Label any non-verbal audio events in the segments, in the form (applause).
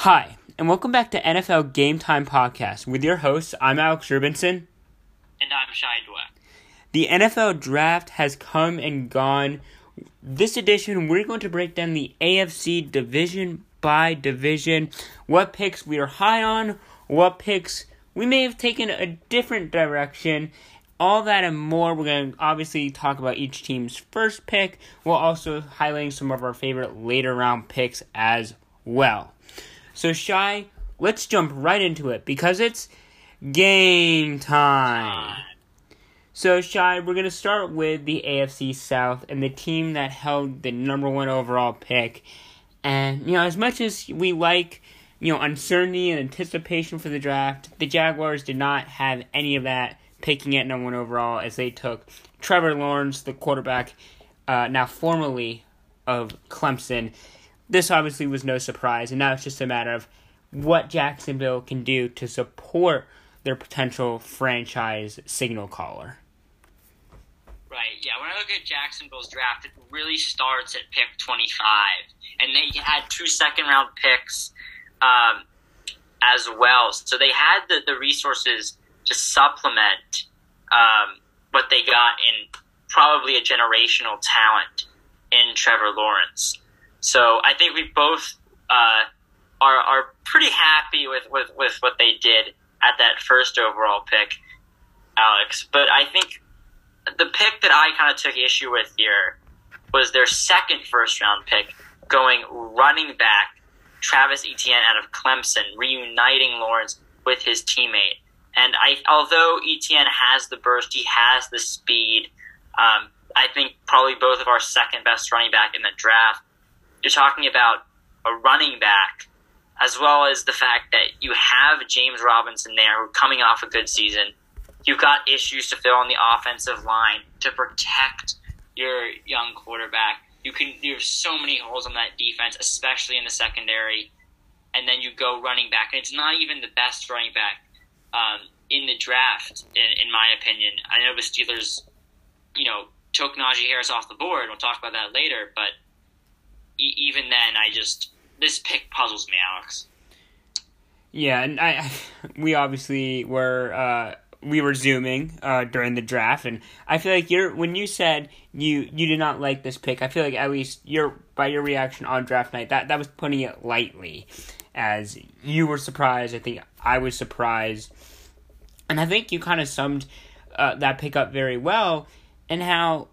Hi, and welcome back to NFL Game Time Podcast with your hosts. I'm Alex Rubinson. And I'm Shai Dweck. The NFL draft has come and gone. This edition, we're going to break down the AFC division by division, what picks we are high on, what picks we may have taken a different direction, all that and more. We're going to obviously talk about each team's first pick, while also highlighting some of our favorite later round picks as well. So, Shy, let's jump right into it because it's game time. So, Shy, we're going to start with the AFC South and the team that held the number one overall pick. And, you know, as much as we like, you know, uncertainty and anticipation for the draft, the Jaguars did not have any of that picking at number one overall as they took Trevor Lawrence, the quarterback, uh, now formerly of Clemson. This obviously was no surprise, and now it's just a matter of what Jacksonville can do to support their potential franchise signal caller. Right, yeah. When I look at Jacksonville's draft, it really starts at pick 25. And they had two second round picks um, as well. So they had the, the resources to supplement um, what they got in probably a generational talent in Trevor Lawrence. So I think we both uh, are are pretty happy with, with, with what they did at that first overall pick, Alex. But I think the pick that I kind of took issue with here was their second first round pick, going running back Travis Etienne out of Clemson, reuniting Lawrence with his teammate. And I, although Etienne has the burst, he has the speed. Um, I think probably both of our second best running back in the draft. You're talking about a running back, as well as the fact that you have James Robinson there, who's coming off a good season. You've got issues to fill on the offensive line to protect your young quarterback. You can you have so many holes on that defense, especially in the secondary. And then you go running back, and it's not even the best running back um, in the draft, in, in my opinion. I know the Steelers, you know, took Najee Harris off the board. We'll talk about that later. But e- even then, I just this pick puzzles me, Alex. Yeah, and I, (laughs) we obviously were uh, we were zooming uh, during the draft, and I feel like you're when you said you you did not like this pick. I feel like at least your by your reaction on draft night that that was putting it lightly, as you were surprised. I think I was surprised, and I think you kind of summed uh, that pick up very well, and how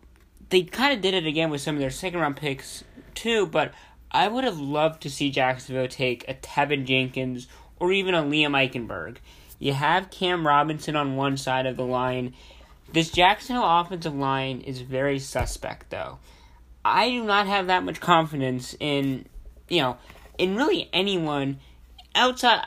they kind of did it again with some of their second round picks too. But I would have loved to see Jacksonville take a Teven Jenkins or even a Liam Eichenberg. You have Cam Robinson on one side of the line. This Jacksonville offensive line is very suspect, though. I do not have that much confidence in, you know, in really anyone outside.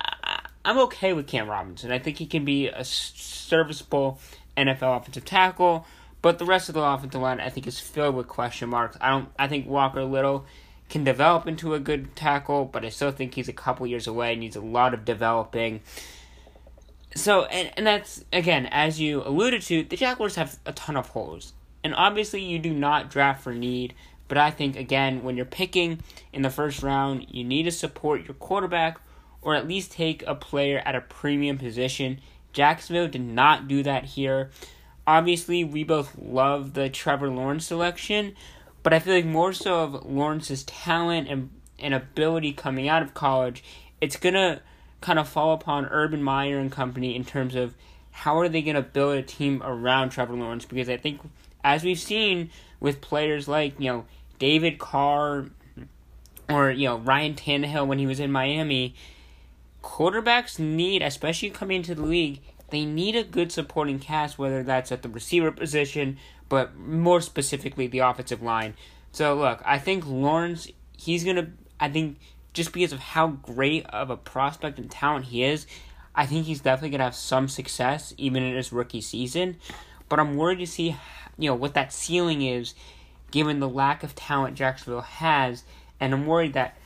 I'm okay with Cam Robinson. I think he can be a serviceable NFL offensive tackle, but the rest of the offensive line I think is filled with question marks. I don't. I think Walker Little can develop into a good tackle, but I still think he's a couple years away. Needs a lot of developing. So, and, and that's, again, as you alluded to, the Jaguars have a ton of holes. And obviously, you do not draft for need, but I think, again, when you're picking in the first round, you need to support your quarterback or at least take a player at a premium position. Jacksonville did not do that here. Obviously, we both love the Trevor Lawrence selection, but I feel like more so of Lawrence's talent and, and ability coming out of college, it's to kind of fall upon Urban Meyer and company in terms of how are they to build a team around Trevor Lawrence because I think as we've seen with players like, you know, David Carr or, you know, Ryan Tannehill when he was in Miami, quarterbacks need, especially coming into the league, they need a good supporting cast, whether that's at the receiver position, but more specifically the offensive line. So look, I think Lawrence, he's gonna, I think just because of how great of a prospect and talent he is, I think he's definitely to have some success even in his rookie season. But I'm worried to see, you know, what that ceiling is given the lack of talent Jacksonville has. And I'm worried that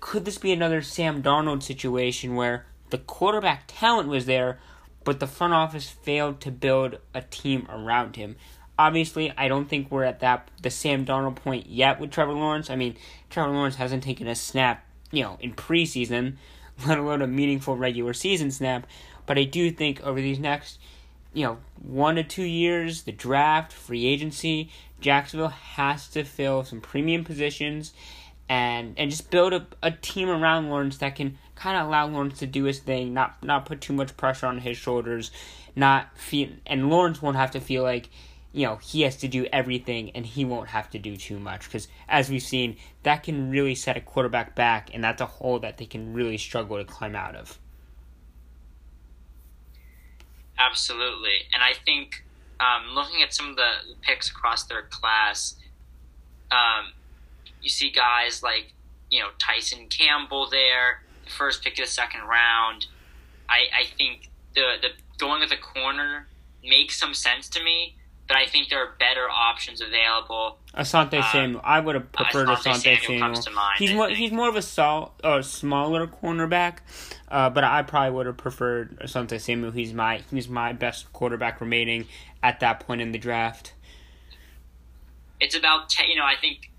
could this be another Sam Darnold situation where the quarterback talent was there, but the front office failed to build a team around him? Obviously, I don't think we're at that the Sam Darnold point yet with Trevor Lawrence. I mean, Trevor Lawrence hasn't taken a snap you know, in preseason, (laughs) let alone a meaningful regular season snap. But I do think over these next, you know, one to two years, the draft, free agency, Jacksonville has to fill some premium positions and and just build a, a team around Lawrence that can kind of allow Lawrence to do his thing, not not put too much pressure on his shoulders, not feel and Lawrence won't have to feel like you know he has to do everything and he won't have to do too much. Because as we've seen that can really set a quarterback back and that's a hole that they can really struggle to climb out of. Absolutely. And i think um, looking at some of the picks across their class um, you see guys like you know tyson campbell there first pick of the second round i, I think the, the going with a corner makes some sense to me but I think there are better options available. Asante um, Samuel, I would have preferred Asante, Asante Samuel. Samuel. Mind, he's more he's more of a sol, uh, smaller cornerback, uh, but I probably would have preferred Asante Samuel. He's my he's my best quarterback remaining at that point in the draft. It's about you know I think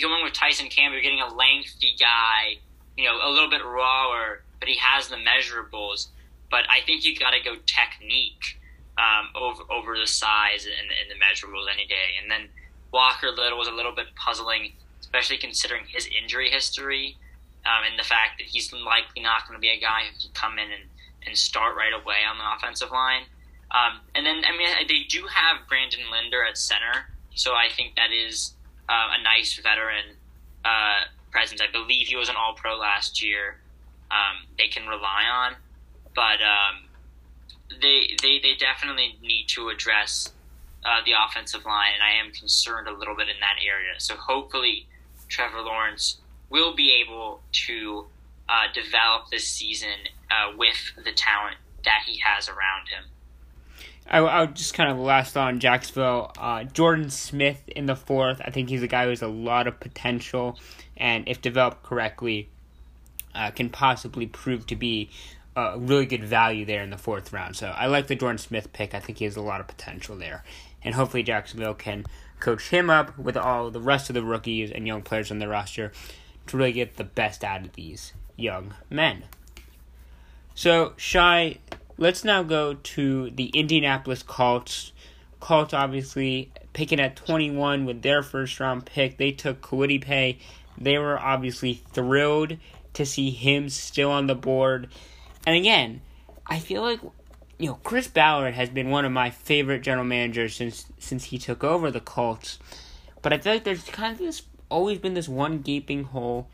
going with Tyson Campbell, you're getting a lengthy guy, you know, a little bit rawer, but he has the measurables. But I think you got to go technique um, over over the size and, and the measurables any day. And then Walker Little was a little bit puzzling, especially considering his injury history um, and the fact that he's likely not going to be a guy who can come in and, and start right away on the offensive line. Um, and then, I mean, they do have Brandon Linder at center, so I think that is uh, a nice veteran uh, presence. I believe he was an All Pro last year. Um, they can rely on, but um, they they they definitely need to address uh, the offensive line, and I am concerned a little bit in that area. So hopefully, Trevor Lawrence will be able to uh, develop this season uh, with the talent that he has around him. I, I would just kind of last on Jacksonville. Uh, Jordan Smith in the fourth. I think he's a guy who has a lot of potential, and if developed correctly, uh, can possibly prove to be a really good value there in the fourth round. So I like the Jordan Smith pick. I think he has a lot of potential there. And hopefully Jacksonville can coach him up with all the rest of the rookies and young players on their roster to really get the best out of these young men. So, Shy, let's now go to the Indianapolis Colts. Colts obviously picking at 21 with their first round pick. They took Kwity Paye. They were obviously thrilled to see him still on the board. And again, I feel like you know Chris Ballard has been one of my favorite general managers since since he took over the Colts. But I feel like there's kind of this always been this one gaping hole,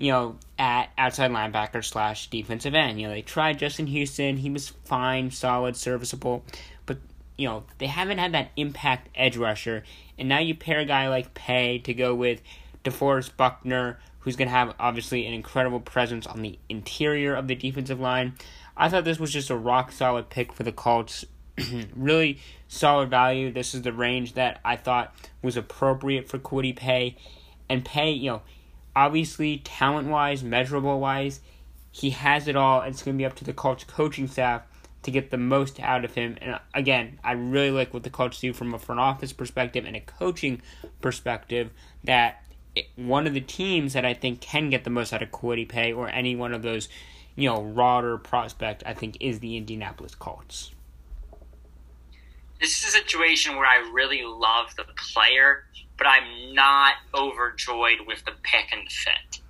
you know, at outside linebacker slash defensive end. You know, they tried Justin Houston, he was fine, solid, serviceable, but you know, they haven't had that impact edge rusher. And now you pair a guy like Paye to go with DeForest Buckner, who's going to have obviously an incredible presence on the interior of the defensive line. I thought this was just a rock solid pick for the Colts. (clears throat) really solid value. This is the range that I thought was appropriate for Kwity Paye. And Paye, you know, obviously talent wise, measurable wise, he has it all. It's going to be up to the Colts coaching staff to get the most out of him. And uh, again, I really like what the Colts do from a front office perspective and a coaching perspective that one of the teams that I think can get the most out of Kwity Paye or any one of those, you know, raw prospect, I think is the Indianapolis Colts. This is a situation where I really love the player, but I'm not overjoyed with the pick and fit.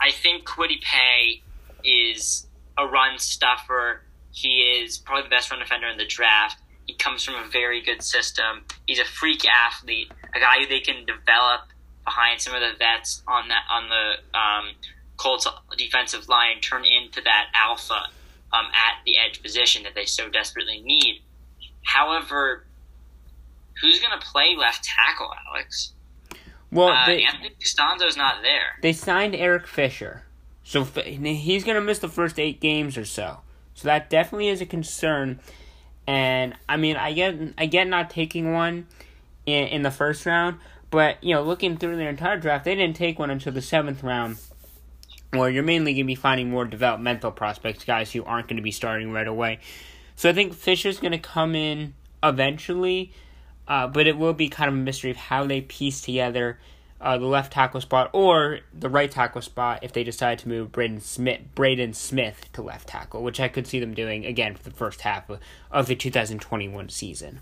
I think Kwity Paye is a run stuffer. He is probably the best run defender in the draft. He comes from a very good system. He's a freak athlete, a guy who they can develop behind some of the vets on that on the um, Colts defensive line turn into that alpha um, at the edge position that they so desperately need. However, who's going to play left tackle, Alex? Well, uh, they, Anthony Castonzo's not there. They signed Eric Fisher, so he's going to miss the first eight games or so. So that definitely is a concern. And I mean, I get I get not taking one in, in the first round, but, you know, looking through their entire draft, they didn't take one until the seventh round, where you're mainly going to be finding more developmental prospects, guys who aren't going to be starting right away. So I think Fisher's going to come in eventually, uh, but it will be kind of a mystery of how they piece together uh, the left tackle spot or the right tackle spot if they decide to move Braden Smith, Braden Smith to left tackle, which I could see them doing again for the first half of, of the 2021 season.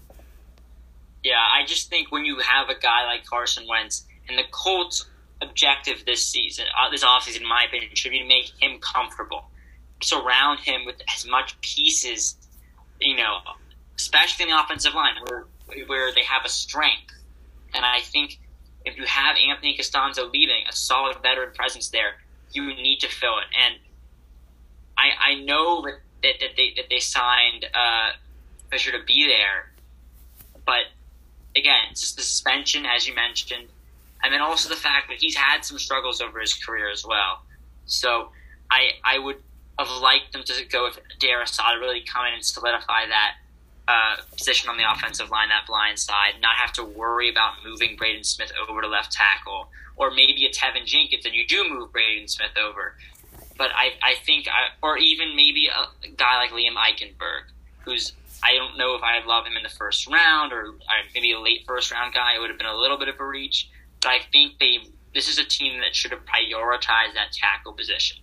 Yeah, I just think when you have a guy like Carson Wentz and the Colts' objective this season, uh, this offseason, in my opinion, should be to make him comfortable, surround him with as much pieces, you know, especially in the offensive line where where they have a strength. And I think if you have Anthony Castonzo leaving, a solid veteran presence there, you need to fill it. And I, I know that, that, that they that they signed uh, Fisher to be there, but again, it's the suspension, as you mentioned, and then also the fact that he's had some struggles over his career as well. So I I would have liked them to go with Darius to really come in and solidify that uh, position on the offensive line, that blind side, not have to worry about moving Braden Smith over to left tackle, or maybe a Teven Jenkins, and you do move Braden Smith over. But I, I think, I, or even maybe a guy like Liam Eichenberg, who's I don't know if I'd love him in the first round or maybe a late first round guy. It would have been a little bit of a reach, but I think they this is a team that should have prioritized that tackle position.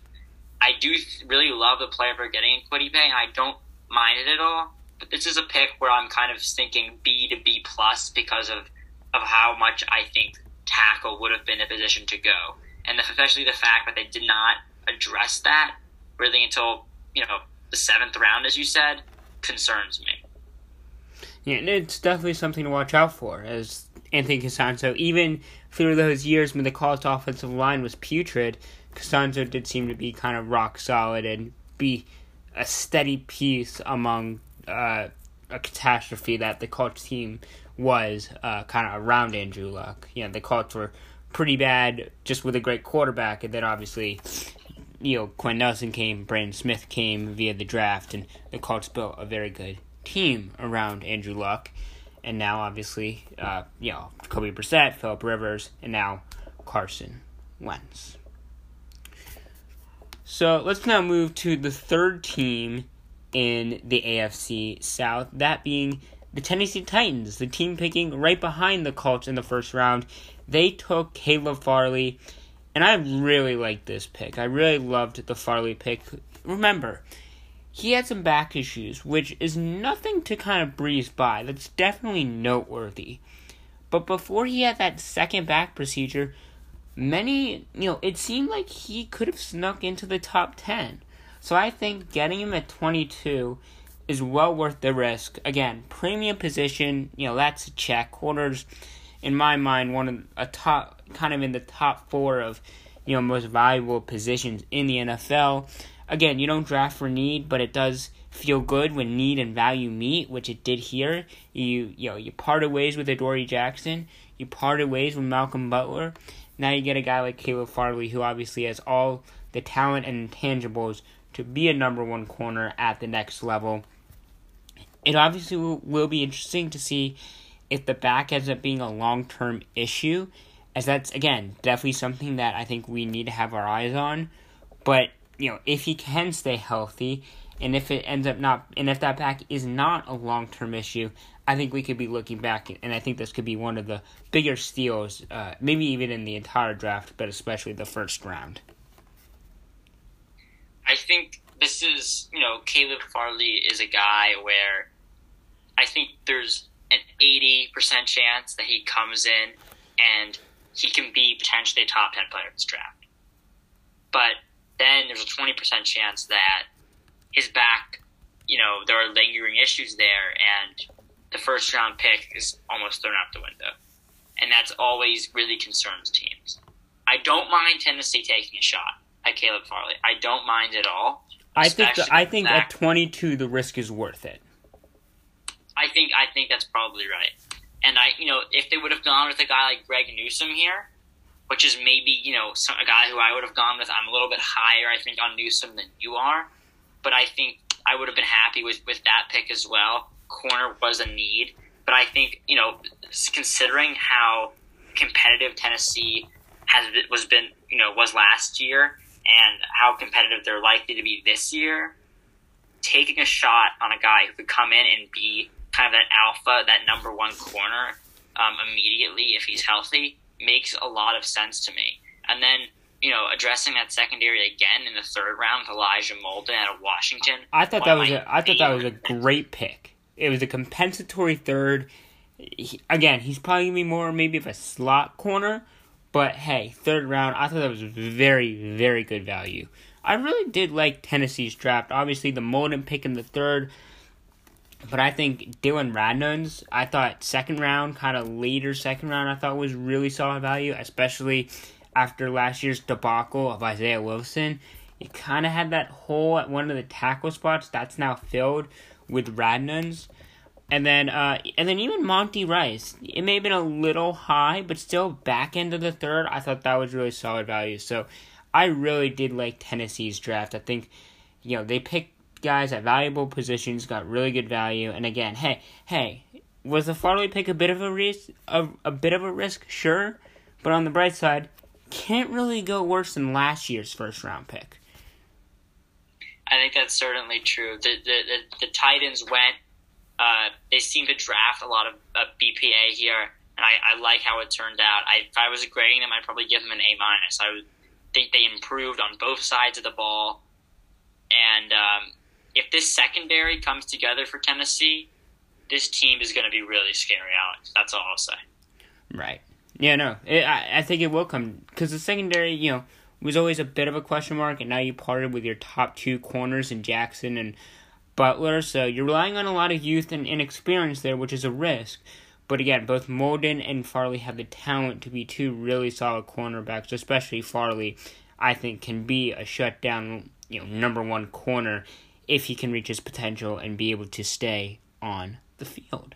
I do really love the player for getting in Kwity Paye, and I don't mind it at all but this is a pick where I'm kind of thinking B to B plus because of of how much I think tackle would have been a position to go, and especially the fact that they did not address that really until you know the seventh round, as you said, concerns me. Yeah, and it's definitely something to watch out for, as Anthony Castonzo, even through those years when the Colts offensive line was putrid, Castonzo did seem to be kind of rock solid and be a steady piece among uh, a catastrophe that the Colts team was uh, kind of around Andrew Luck. You know, the Colts were pretty bad just with a great quarterback, and then obviously, you know, Quinn Nelson came, Braden Smith came via the draft, and the Colts built a very good team around Andrew Luck. And now, obviously, uh, you know, Kobe Brissett, Philip Rivers, and now Carson Wentz. So let's now move to the third team in the AFC South, that being the Tennessee Titans, the team picking right behind the Colts in the first round. They took Caleb Farley, and I really liked this pick. I really loved the Farley pick. Remember, he had some back issues, which is nothing to kind of breeze by. That's definitely noteworthy. But before he had that second back procedure, many, you know, it seemed like he could have snuck into the top 10. So I think getting him at 22 is well worth the risk. Again, premium position, you know, that's a check. Corners, in my mind, one of a top, kind of in the top four of, you know, most valuable positions in the NFL. Again, you don't draft for need, but it does feel good when need and value meet, which it did here. You, you know, you parted ways with Adoree Jackson. You parted ways with Malcolm Butler. Now you get a guy like Caleb Farley, who obviously has all the talent and intangibles to be a number one corner at the next level. It obviously will, will be interesting to see if the back ends up being a long term issue, as that's, again, definitely something that I think we need to have our eyes on. But, you know, if he can stay healthy, and if it ends up not, and if that back is not a long term issue, I think we could be looking back, and I think this could be one of the bigger steals, uh, maybe even in the entire draft, but especially the first round. I think this is, you know, Caleb Farley is a guy where I think there's an 80% chance that he comes in and he can be potentially a top 10 player in this draft. But then there's a 20% chance that his back, you know, there are lingering issues there and the first round pick is almost thrown out the window. And that's always really concerns teams. I don't mind Tennessee taking a shot at Caleb Farley. I don't mind at all. I think the, I think at 22 the risk is worth it. I think I think that's probably right. And I, you know, if they would have gone with a guy like Greg Newsom here, which is maybe you know some, a guy who I would have gone with, I'm a little bit higher, I think, on Newsom than you are. But I think I would have been happy with with that pick as well. Corner was a need, but I think you know, considering how competitive Tennessee has was been, you know, was last year and how competitive they're likely to be this year, taking a shot on a guy who could come in and be kind of that alpha, that number one corner um, immediately if he's healthy, makes a lot of sense to me. And then, you know, addressing that secondary again in the third round with Elijah Molden out of Washington. I thought that was a I thought that was a great pick. It was a compensatory third. He, again, he's probably gonna be more maybe of a slot corner, but hey, third round, I thought that was very very good value. I really did like Tennessee's draft. Obviously, the Molden pick in the third but I think Dillon Radunz, I thought second round, kind of later second round, I thought was really solid value, especially after last year's debacle of Isaiah Wilson. You kind of had that hole at one of the tackle spots that's now filled with Radunz. And then, uh, and then even Monty Rice. It may have been a little high, but still back end of the third. I thought that was really solid value. So, I really did like Tennessee's draft. I think, you know, they picked guys at valuable positions got really good value. And again, hey, hey, was the Farley pick a bit of a risk? A, a bit of a risk, sure, but on the bright side, can't really go worse than last year's first round pick. I think that's certainly true. The the the, the Titans went. Uh, they seem to draft a lot of uh, BPA here, and I, I like how it turned out. I, if I was grading them, I'd probably give them an A minus. I would think they improved on both sides of the ball, and um, if this secondary comes together for Tennessee, this team is going to be really scary, Alex. That's all I'll say. Right. Yeah, no, it, I, I think it will come because the secondary, you know, was always a bit of a question mark, and now you parted with your top two corners in Jackson and Butler, so you're relying on a lot of youth and inexperience there, which is a risk. But again, both Molden and Farley have the talent to be two really solid cornerbacks, especially Farley. I think can be a shutdown, you know, number one corner if he can reach his potential and be able to stay on the field.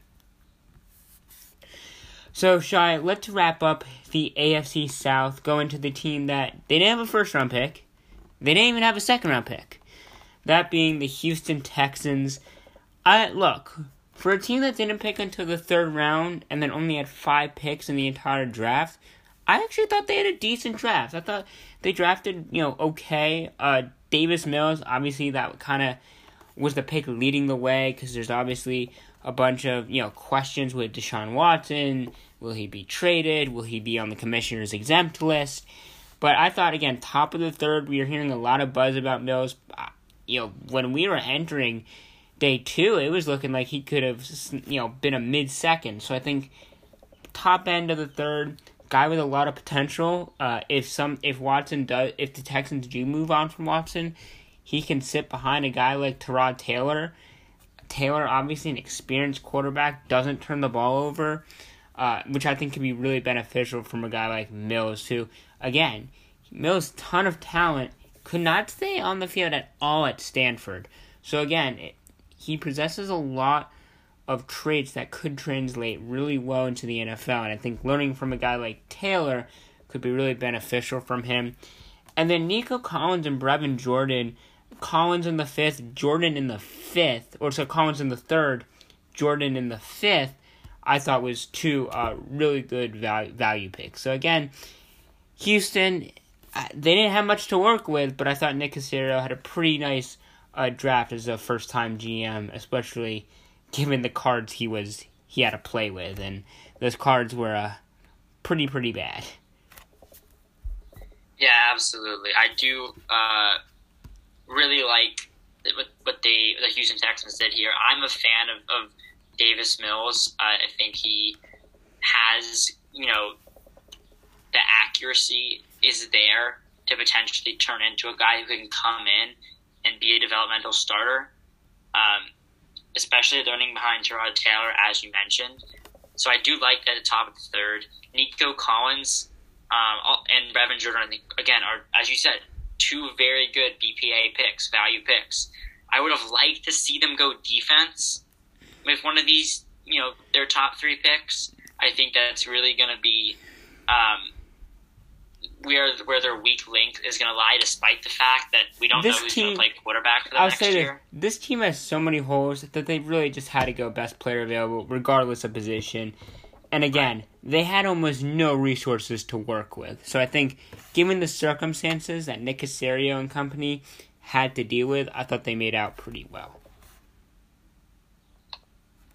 So, Shy, let's wrap up the AFC South, go into the team that they didn't have a first round pick. They didn't even have a second round pick. That being the Houston Texans. I look, for a team that didn't pick until the third round and then only had five picks in the entire draft, I actually thought they had a decent draft. I thought they drafted, you know, okay. Uh, Davis Mills, obviously, that kind of was the pick leading the way because there's obviously a bunch of you know questions with Deshaun Watson. Will he be traded? Will he be on the commissioner's exempt list? But I thought again, top of the third, we were hearing a lot of buzz about Mills. You know, when we were entering day two, it was looking like he could have you know been a mid second. So I think top end of the third, guy with a lot of potential. Uh, if some if Watson does if the Texans do move on from Watson, he can sit behind a guy like Tyrod Taylor. Taylor, obviously an experienced quarterback, doesn't turn the ball over, uh, which I think can be really beneficial from a guy like Mills, who, again, Mills, ton of talent, could not stay on the field at all at Stanford. So again, it, he possesses a lot of traits that could translate really well into the NFL. And I think learning from a guy like Taylor could be really beneficial from him. And then Nico Collins and Brevin Jordan, Collins in the fifth, Jordan in the fifth, or so Collins in the third, Jordan in the fifth, I thought was two uh, really good value, value picks. So again, Houston, uh, they didn't have much to work with, but I thought Nick Caserio had a pretty nice uh, draft as a first time GM, especially given the cards he was he had to play with, and those cards were uh, pretty pretty bad. Yeah, absolutely. I do uh, really like what what they the Houston Texans did here. I'm a fan of, of Davis Mills. I think he has you know the accuracy is there to potentially turn into a guy who can come in and be a developmental starter. Um, especially learning behind Tyrod Taylor, as you mentioned. So I do like that at the top of the third. Nico Collins um, and Brevin Jordan, I think, again, are, as you said, two very good BPA picks, value picks. I would have liked to see them go defense with one of these, you know, their top three picks. I think that's really going to be um, where where their weak link is going to lie, despite the fact that we don't this know who's going to play quarterback for the I'll next say year. This, this team has so many holes that they really just had to go best player available, regardless of position. And again, they had almost no resources to work with. So I think, given the circumstances that Nick Caserio and company had to deal with, I thought they made out pretty well.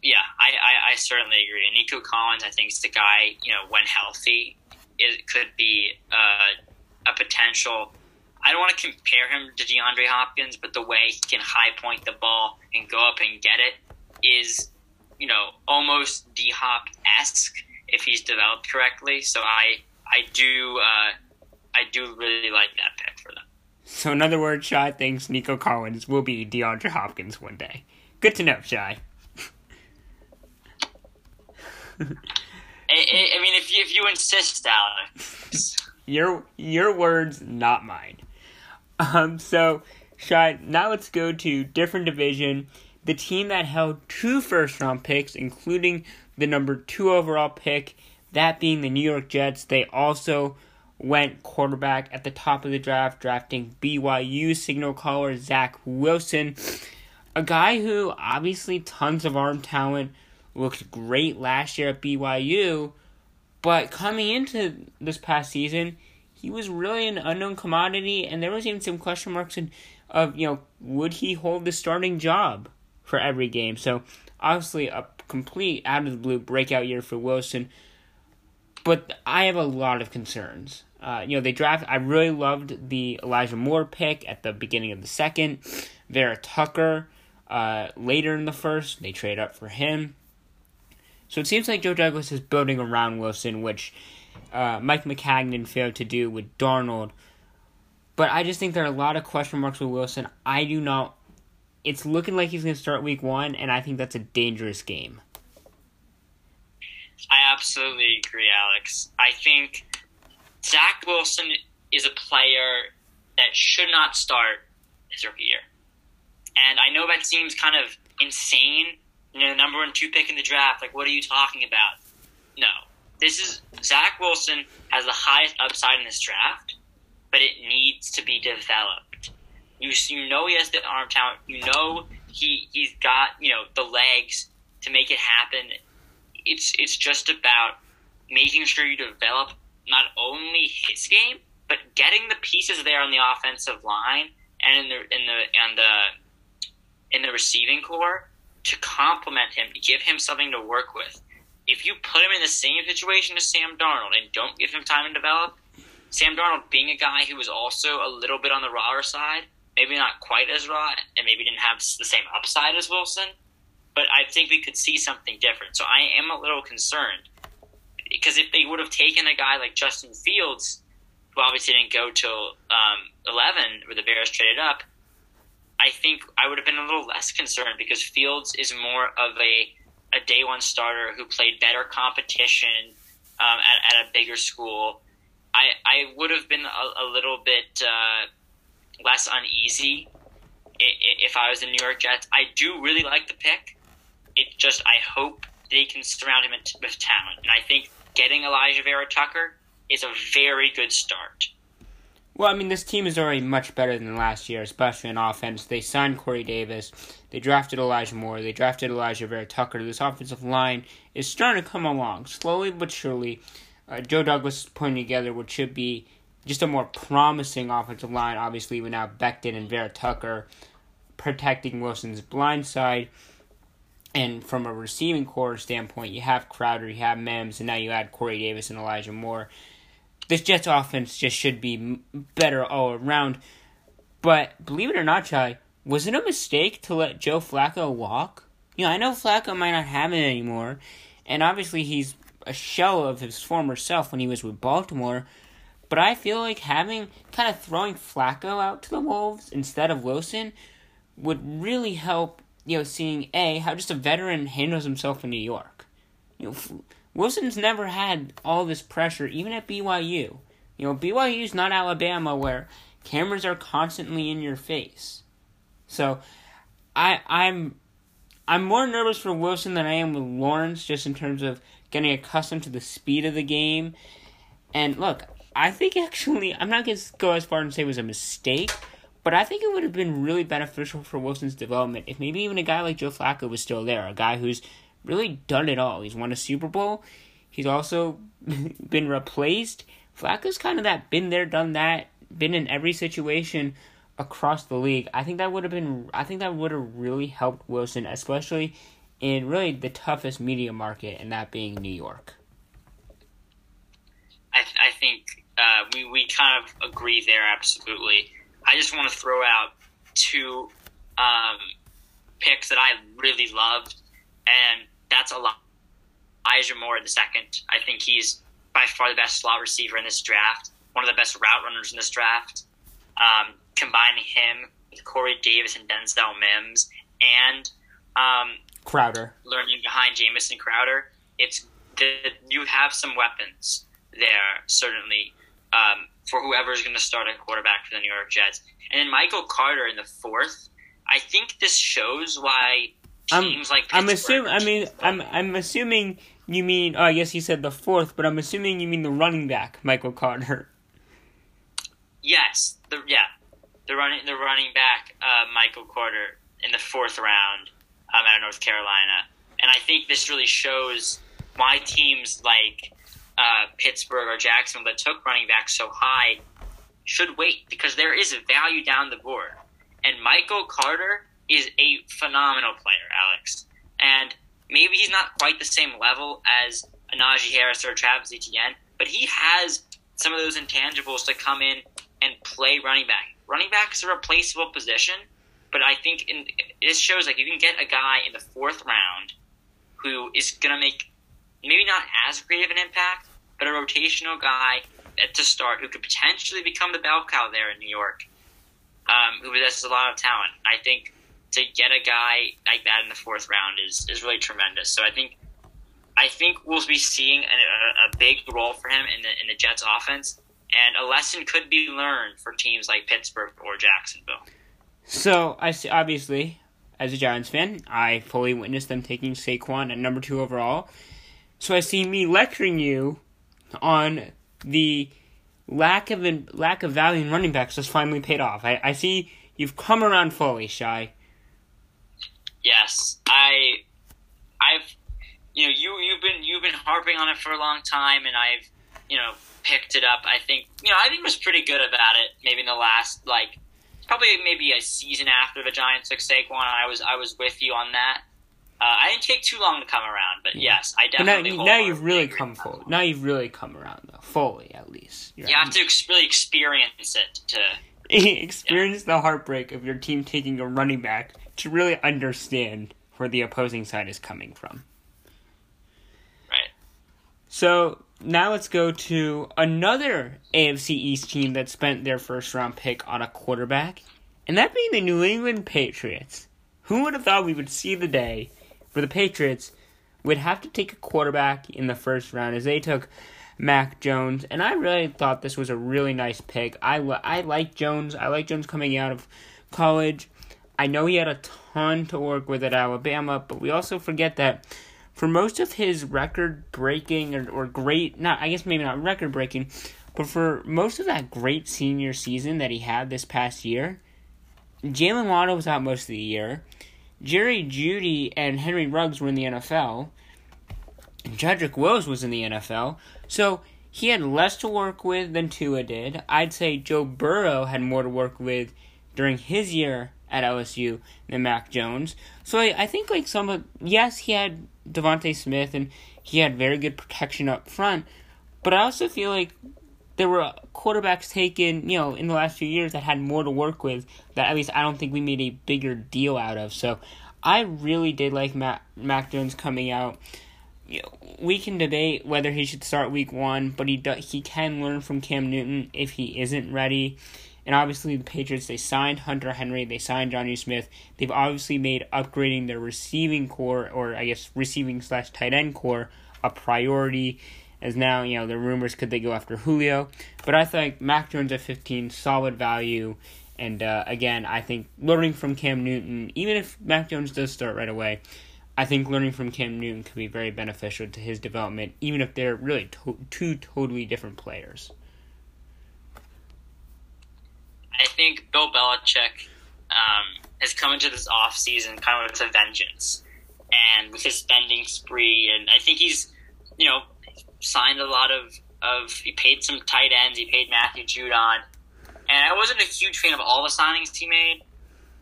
Yeah, I, I, I certainly agree. Nico Collins, I think, is the guy, you know, when healthy, it could be uh, a potential. I don't want to compare him to DeAndre Hopkins, but the way he can high point the ball and go up and get it is, you know, almost D Hop esque if he's developed correctly. So I I do uh, I do really like that pick for them. So in other words, Shy thinks Nico Collins will be DeAndre Hopkins one day. Good to know, Shy. I, I, mean, if you, if you insist, Alex. your your words, not mine. Um. So, Shy. Now let's go to different division. The team that held two first round picks, including the number two overall pick, that being the New York Jets. They also went quarterback at the top of the draft, drafting BYU signal caller Zach Wilson, a guy who obviously tons of arm talent, looked great last year at BYU, but coming into this past season, he was really an unknown commodity, and there was even some question marks in, of you know would he hold the starting job for every game. So obviously a complete out of the blue breakout year for Wilson. But I have a lot of concerns. Uh, you know, they draft. I really loved the Elijah Moore pick at the beginning of the second. Vera Tucker uh, later in the first. They trade up for him. So it seems like Joe Douglas is building around Wilson, which uh, Mike Maccagnan failed to do with Darnold. But I just think there are a lot of question marks with Wilson. I do not. It's looking like he's going to start week one, and I think that's a dangerous game. I absolutely agree, Alex. I think Zach Wilson is a player that should not start his rookie year. And I know that seems kind of insane. You know, the number one two pick in the draft. Like, what are you talking about? No. This is Zach Wilson has the highest upside in this draft, but it needs to be developed. You you know he has the arm talent. You know he he's got you know the legs to make it happen it's it's just about making sure you develop not only his game but getting the pieces there on the offensive line and in the in the and the in the receiving corps to complement him to give him something to work with. If you put him in the same situation as Sam Darnold and don't give him time to develop, Sam Darnold being a guy who was also a little bit on the rawer side, maybe not quite as raw, and maybe didn't have the same upside as Wilson, but I think we could see something different. So I am a little concerned because if they would have taken a guy like Justin Fields, who obviously didn't go till um, eleven, where the Bears traded up, I think I would have been a little less concerned because Fields is more of a a day one starter who played better competition um, at, at a bigger school. I I would have been a, a little bit uh, less uneasy if I was the New York Jets. I do really like the pick it just I hope they can surround him with talent, and I think getting Elijah Vera Tucker is a very good start. Well, I mean, this team is already much better than last year, especially in offense. They signed Corey Davis. They drafted Elijah Moore. They drafted Elijah Vera Tucker. This offensive line is starting to come along, slowly but surely. Uh, Joe Douglas is putting together what should be just a more promising offensive line. Obviously, with now Becton and Vera Tucker protecting Wilson's blind side. And from a receiving corps standpoint, you have Crowder, you have Mims, and now you add Corey Davis and Elijah Moore. This Jets offense just should be better all around. But believe it or not, Chai, was it a mistake to let Joe Flacco walk? You know, I know Flacco might not have it anymore, and obviously he's a shell of his former self when he was with Baltimore. But I feel like having kind of throwing Flacco out to the Wolves instead of Wilson would really help you know, seeing a how just a veteran handles himself in New York. You know, Wilson's never had all this pressure, even at BYU. You know, BYU's not Alabama where cameras are constantly in your face. So, I I'm I'm more nervous for Wilson than I am with Lawrence, just in terms of getting accustomed to the speed of the game. And look, I think (laughs) actually I'm not gonna go as far and say it was a mistake but I think it would have been really beneficial for Wilson's development if maybe even a guy like Joe Flacco was still there, a guy who's really done it all. He's won a Super Bowl. He's also (laughs) been replaced. Flacco's kind of that been there, done that, been in every situation across the league. I think that would have been I think that would have really helped Wilson, especially in really the toughest media market and that being New York. I, I think uh, we we kind of agree there absolutely. I just want to throw out two um, picks that I really loved, and that's a lot. Elijah Moore in the second. I think he's by far the best slot receiver in this draft, one of the best route runners in this draft. Um, combining him with Corey Davis and Denzel Mims, and um, Crowder learning behind Jamison Crowder, it's the, you have some weapons there certainly um, for whoever's going to start a quarterback for the New York Jets. And then Michael Carter in the fourth. I think this shows why teams I'm, like I'm assuming. I mean, I'm I'm assuming you mean. Oh, I guess you said the fourth, but I'm assuming you mean the running back, Michael Carter. Yes, the yeah, the running the running back, uh, Michael Carter in the fourth round um, out of North Carolina, and I think this really shows why teams like uh, Pittsburgh or Jacksonville that took running back so high should wait because there is a value down the board. And Michael Carter is a phenomenal player, Alex. And maybe he's not quite the same level as a Najee Harris or Travis Etienne, but he has some of those intangibles to come in and play running back. Running back is a replaceable position, but I think in, this shows like you can get a guy in the fourth round who is going to make maybe not as great of an impact, but a rotational guy to start who could potentially become the bell cow there in New York, um, who possesses a lot of talent. I think to get a guy like that in the fourth round is, is really tremendous. So I think I think we'll be seeing a, a big role for him in the in the Jets offense, and a lesson could be learned for teams like Pittsburgh or Jacksonville. So I see, obviously, as a Giants fan, I fully witnessed them taking Saquon at number two overall. So I see me lecturing you on the lack of lack of value in running backs has finally paid off. I, I see you've come around fully, Shy. Yes, I, I've, you know, you you've been you've been harping on it for a long time, and I've, you know, picked it up. I think you know I think was pretty good about it. Maybe in the last like probably maybe a season after the Giants took Saquon, I was I was with you on that. Uh, I didn't take too long to come around, but yes, I definitely. But now, now you've really come full. Now you've really come around though, fully at least. You're you have to ex- really experience it to (laughs) experience yeah. the heartbreak of your team taking a running back to really understand where the opposing side is coming from. Right. So now let's go to another AFC East team that spent their first round pick on a quarterback, and that being the New England Patriots. Who would have thought we would see the day where the Patriots would have to take a quarterback in the first round as they took Mac Jones, and I really thought this was a really nice pick. I I like Jones. I like Jones coming out of college. I know he had a ton to work with at Alabama, but we also forget that for most of his record breaking or, or great, not I guess maybe not record breaking, but for most of that great senior season that he had this past year, Jaylen Waddle was out most of the year. Jerry Jeudy and Henry Ruggs were in the NFL. Jedrick Wills was in the NFL. So he had less to work with than Tua did. I'd say Joe Burrow had more to work with during his year at LSU than Mac Jones. So I, I think like some of yes, he had DeVonta Smith and he had very good protection up front, but I also feel like there were quarterbacks taken, you know, in the last few years that had more to work with that at least I don't think we made a bigger deal out of. So I really did like Mac, Mac Jones coming out. We can debate whether he should start week one, but he do, he can learn from Cam Newton if he isn't ready. And obviously, the Patriots they signed Hunter Henry, they signed Jonnu Smith. They've obviously made upgrading their receiving corps, or I guess receiving slash tight end corps, a priority as now, you know, the rumors could they go after Julio. But I think Mac Jones at 15, solid value. And uh, again, I think learning from Cam Newton, even if Mac Jones does start right away, I think learning from Cam Newton could be very beneficial to his development, even if they're really to- two totally different players. I think Bill Belichick um, has come into this offseason kind of with a vengeance and with his spending spree. And I think he's, you know, signed a lot of, of he paid some tight ends. He paid Matthew Judon, and I wasn't a huge fan of all the signings he made,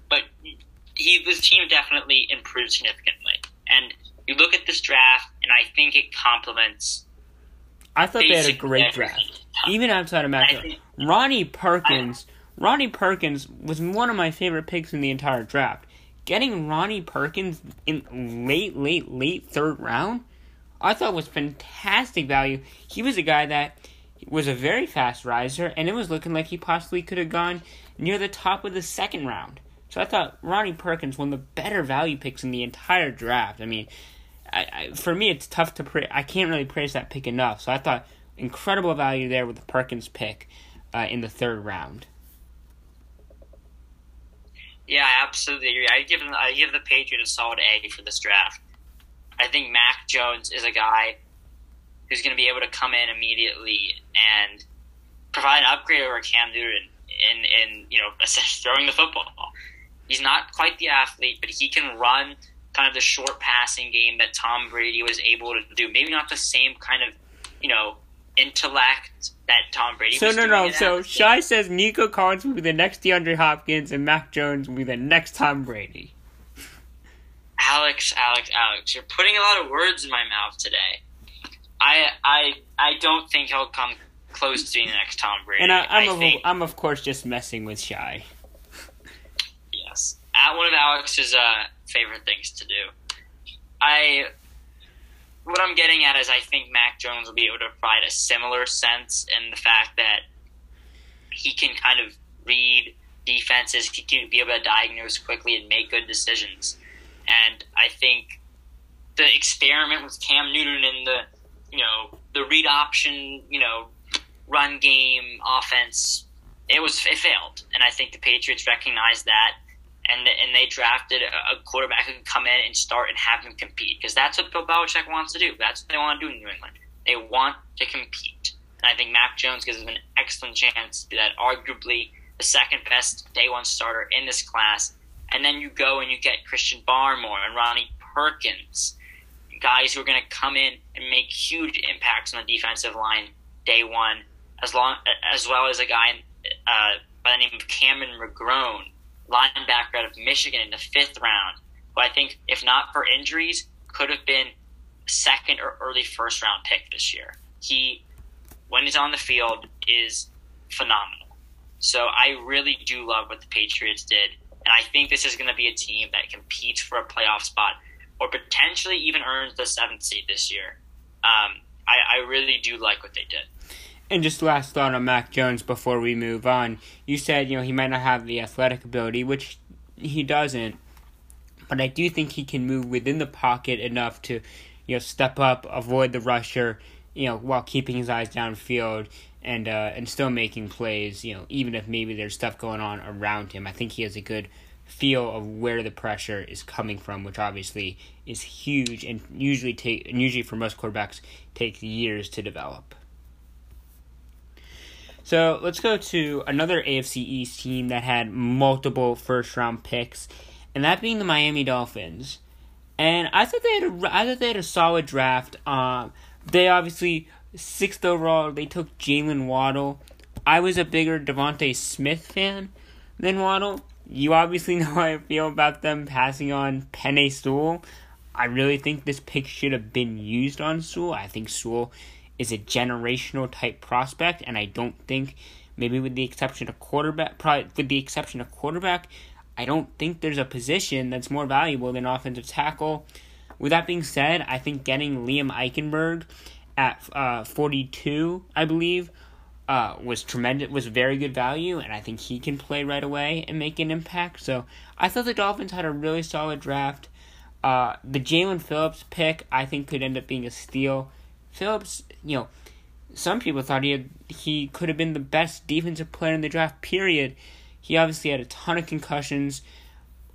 but he this team definitely improved significantly. And you look at this draft, and I think it complements. I thought they had a great draft. even outside of Jones, Ronnie Perkins. Ronnie Perkins was one of my favorite picks in the entire draft. Getting Ronnie Perkins in late, late, late third round, I thought was fantastic value. He was a guy that was a very fast riser, and it was looking like he possibly could have gone near the top of the second round. So I thought Ronnie Perkins one of the better value picks in the entire draft. I mean, I, I, for me it's tough to pra- I can't really praise that pick enough. So I thought incredible value there with the Perkins pick uh, in the third round. Yeah, I absolutely agree. I give them, I give the Patriots a solid A for this draft. I think Mac Jones is a guy who's going to be able to come in immediately and provide an upgrade over Cam Newton in, in you know (laughs) throwing the football. He's not quite the athlete, but he can run kind of the short passing game that Tom Brady was able to do. Maybe not the same kind of you know intellect that Tom Brady. So no, no. So Shy says Nico Collins will be the next DeAndre Hopkins, and Mac Jones will be the next Tom Brady. Alex, Alex, Alex, you're putting a lot of words in my mouth today. I I I don't think he'll come close to being the next Tom Brady. And I, am of, think, I'm of course just messing with Shy. Yes, at one of Alex's uh, favorite things to do. I what I'm getting at is I think Mac Jones will be able to provide a similar sense in the fact that he can kind of read defenses, he can be able to diagnose quickly and make good decisions. And I think the experiment with Cam Newton and the you know the read option, you know, run game offense, it was it failed, and I think the Patriots recognized that, and and they drafted a, quarterback who can come in and start and have him compete because that's what Bill Belichick wants to do. That's what they want to do in New England. They want to compete, and I think Mac Jones gives them an excellent chance to do that. Arguably the second best day one starter in this class, and then you go and you get Christian Barmore and Ronnie Perkins guys who are going to come in and make huge impacts on the defensive line day one, as long as well as a guy uh, by the name of Cameron McGrone, linebacker out of Michigan in the fifth round, who I think, if not for injuries, could have been second or early first round pick this year. He, when he's on the field, is phenomenal. So I really do love what the Patriots did, and I think this is going to be a team that competes for a playoff spot or potentially even earns the seventh seed this year. Um, I, I really do like what they did. And just last thought on Mac Jones before we move on. You said, you know, he might not have the athletic ability, which he doesn't. But I do think he can move within the pocket enough to, you know, step up, avoid the rusher, you know, while keeping his eyes downfield and uh, and still making plays, you know, even if maybe there's stuff going on around him. I think he has a good feel of where the pressure is coming from, which obviously is huge and usually take and usually for most quarterbacks takes years to develop. So let's go to another AFC East team that had multiple first round picks, and that being the Miami Dolphins. And I thought they had a I thought they had a solid draft. Um, they obviously sixth overall they took Jaylen Waddle. I was a bigger DeVonta Smith fan than Waddle, you obviously (laughs) know how I feel about them passing on Penei Sewell. I really think this pick should have been used on Sewell. I think Sewell is a generational type prospect, and I don't think, maybe with the exception of quarterback, probably with the exception of quarterback, I don't think there's a position that's more valuable than offensive tackle. With that being said, I think getting Liam Eichenberg at uh, 42, I believe, uh, was tremendous, was very good value, and I think he can play right away and make an impact. So I thought the Dolphins had a really solid draft. Uh, the Jaelan Phillips pick, I think, could end up being a steal. Phillips, you know, some people thought he had, he could have been the best defensive player in the draft. Period. He obviously had a ton of concussions.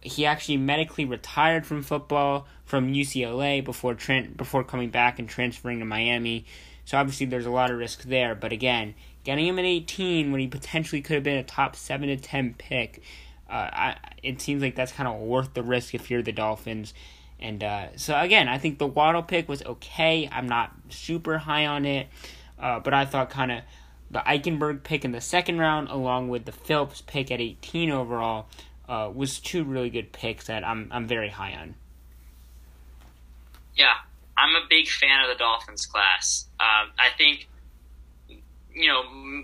He actually medically retired from football from UCLA before tran- before coming back and transferring to Miami. So obviously there's a lot of risk there. But again, Getting him at 18 when he potentially could have been a top 7 to 10 pick, uh, I, it seems like that's kind of worth the risk if you're the Dolphins. And uh, so, again, I think the Waddle pick was okay. I'm not super high on it, uh, but I thought kind of the Eichenberg pick in the second round, along with the Phillips pick at 18 overall, uh, was two really good picks that I'm I'm very high on. Yeah, I'm a big fan of the Dolphins class. Um, I think you know,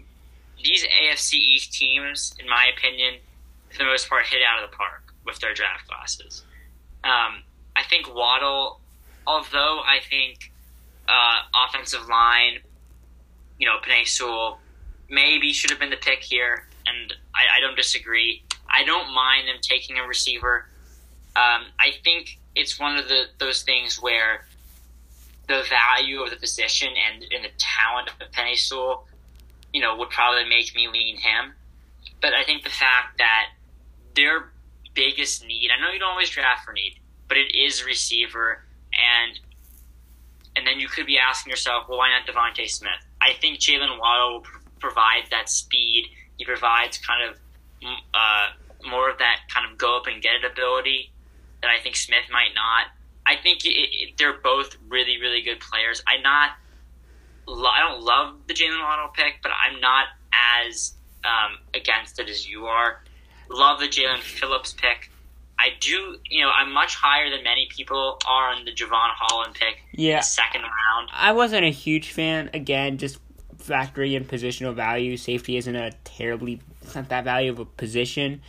these AFC East teams, in my opinion, for the most part, hit out of the park with their draft classes. Um, I think Waddle, although I think uh, offensive line, you know, Penei Sewell maybe should have been the pick here, and I, I don't disagree. I don't mind them taking a receiver. Um, I think it's one of the those things where the value of the position and, and the talent of Penei Sewell, you know, would probably make me lean him. But I think the fact that their biggest need, I know you don't always draft for need, but it is receiver, and and then you could be asking yourself, well, why not DeVonta Smith? I think Jaylen Waddle will provide that speed. He provides kind of uh, more of that kind of go up and get it ability that I think Smith might not. I think it, it, they're both really, really good players. I not, I don't love the Jaylen Waddle pick, but I'm not as um, against it as you are. Love the Jaelan Phillips pick. I do, you know, I'm much higher than many people are on the Jevon Holland pick. Yeah, second round. I wasn't a huge fan. Again, just factory and positional value. Safety isn't a terribly, it's not that value of a position.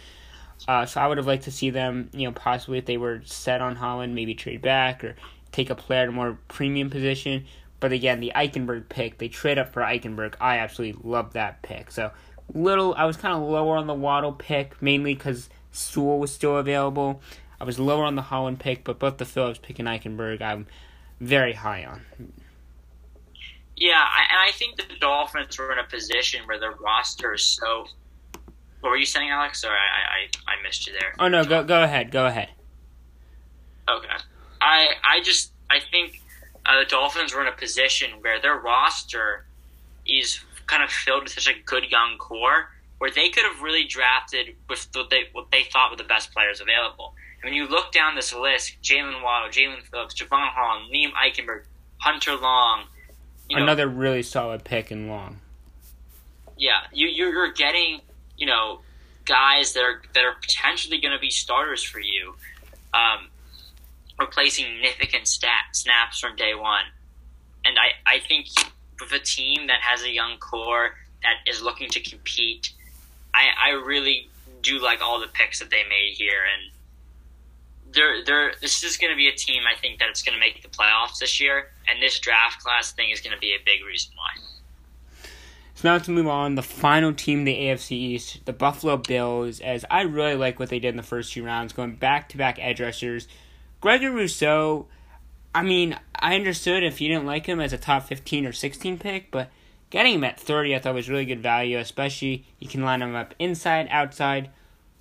Uh, so I would have liked to see them, you know, possibly if they were set on Holland, maybe trade back or take a player at a more premium position. But again, the Eichenberg pick, they trade up for Eichenberg. I absolutely love that pick. So little, I was kind of lower on the Waddle pick, mainly because Sewell was still available. I was lower on the Holland pick, but both the Phillips pick and Eichenberg, I'm very high on. Yeah, I, and I think the Dolphins were in a position where their roster is so. What were you saying, Alex? Sorry, I, I, I missed you there. Oh no, go go ahead, go ahead. Okay, I I just I think uh, the Dolphins were in a position where their roster is kind of filled with such a good young core where they could have really drafted with the, they, what they thought were the best players available. And when you look down this list, Jaylen Waddle, Jaelan Phillips, Jevon Holland, Liam Eichenberg, Hunter Long, you know, another really solid pick in Long. Yeah, you you're getting you know guys that are that are potentially going to be starters for you, um, replacing significant stat snaps from day one. And I I think with a team that has a young core that is looking to compete, I, I really do like all the picks that they made here, and they're, they're, this is going to be a team I think that it's going to make the playoffs this year, and this draft class thing is going to be a big reason why. So now to move on, the final team the AFC East, the Buffalo Bills, as I really like what they did in the first two rounds, going back to back edge rushers. Gregory Rousseau, I mean, I understood if you didn't like him as a top 15 or 16 pick, but getting him at 30 I thought was really good value, especially you can line him up inside, outside.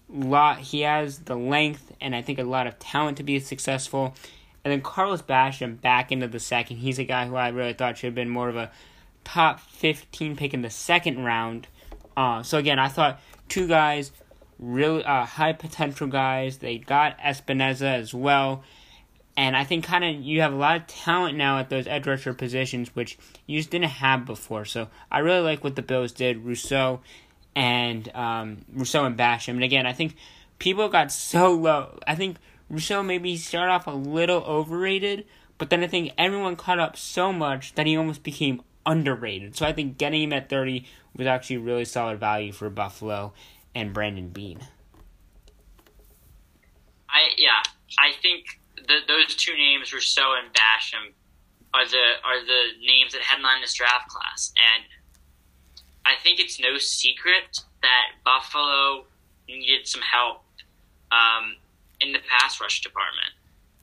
Lot he has the length and I think a lot of talent to be successful. And then Carlos Basham back into the second. He's a guy who I really thought should have been more of a top 15 pick in the second round. Uh, so again, I thought two guys, really uh, high potential guys. They got Epenesa as well. And I think kind of you have a lot of talent now at those edge rusher positions, which you just didn't have before. So I really like what the Bills did. Rousseau and um, Rousseau and Basham. And again, I think people got so low. I think Rousseau maybe started off a little overrated, but then I think everyone caught up so much that he almost became underrated. So I think getting him at 30 was actually really solid value for Buffalo and Brandon Beane. I yeah, I think the, those two names, Rousseau and Basham, are the are the names that headline this draft class, and I think it's no secret that Buffalo needed some help um, in the pass rush department,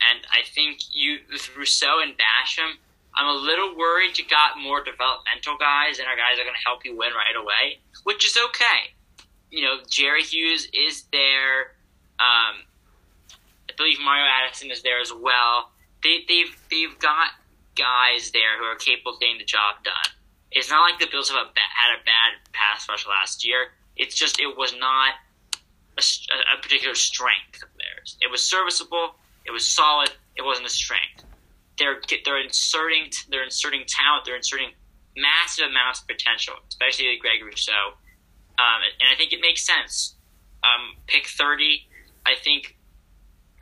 and I think you with Rousseau and Basham. I'm a little worried you got more developmental guys and our guys are going to help you win right away, which is okay. You know, Jerry Hughes is there. Um, believe Mario Addison is there as well. They, they've they've got guys there who are capable of getting the job done. It's not like the Bills have a had a bad pass rush last year. It's just it was not a, a particular strength of theirs. It was serviceable. It was solid. It wasn't a strength. They're they're inserting they're inserting talent. They're inserting massive amounts of potential, especially Greg Rousseau. Um, and I think it makes sense. Um, pick thirty. I think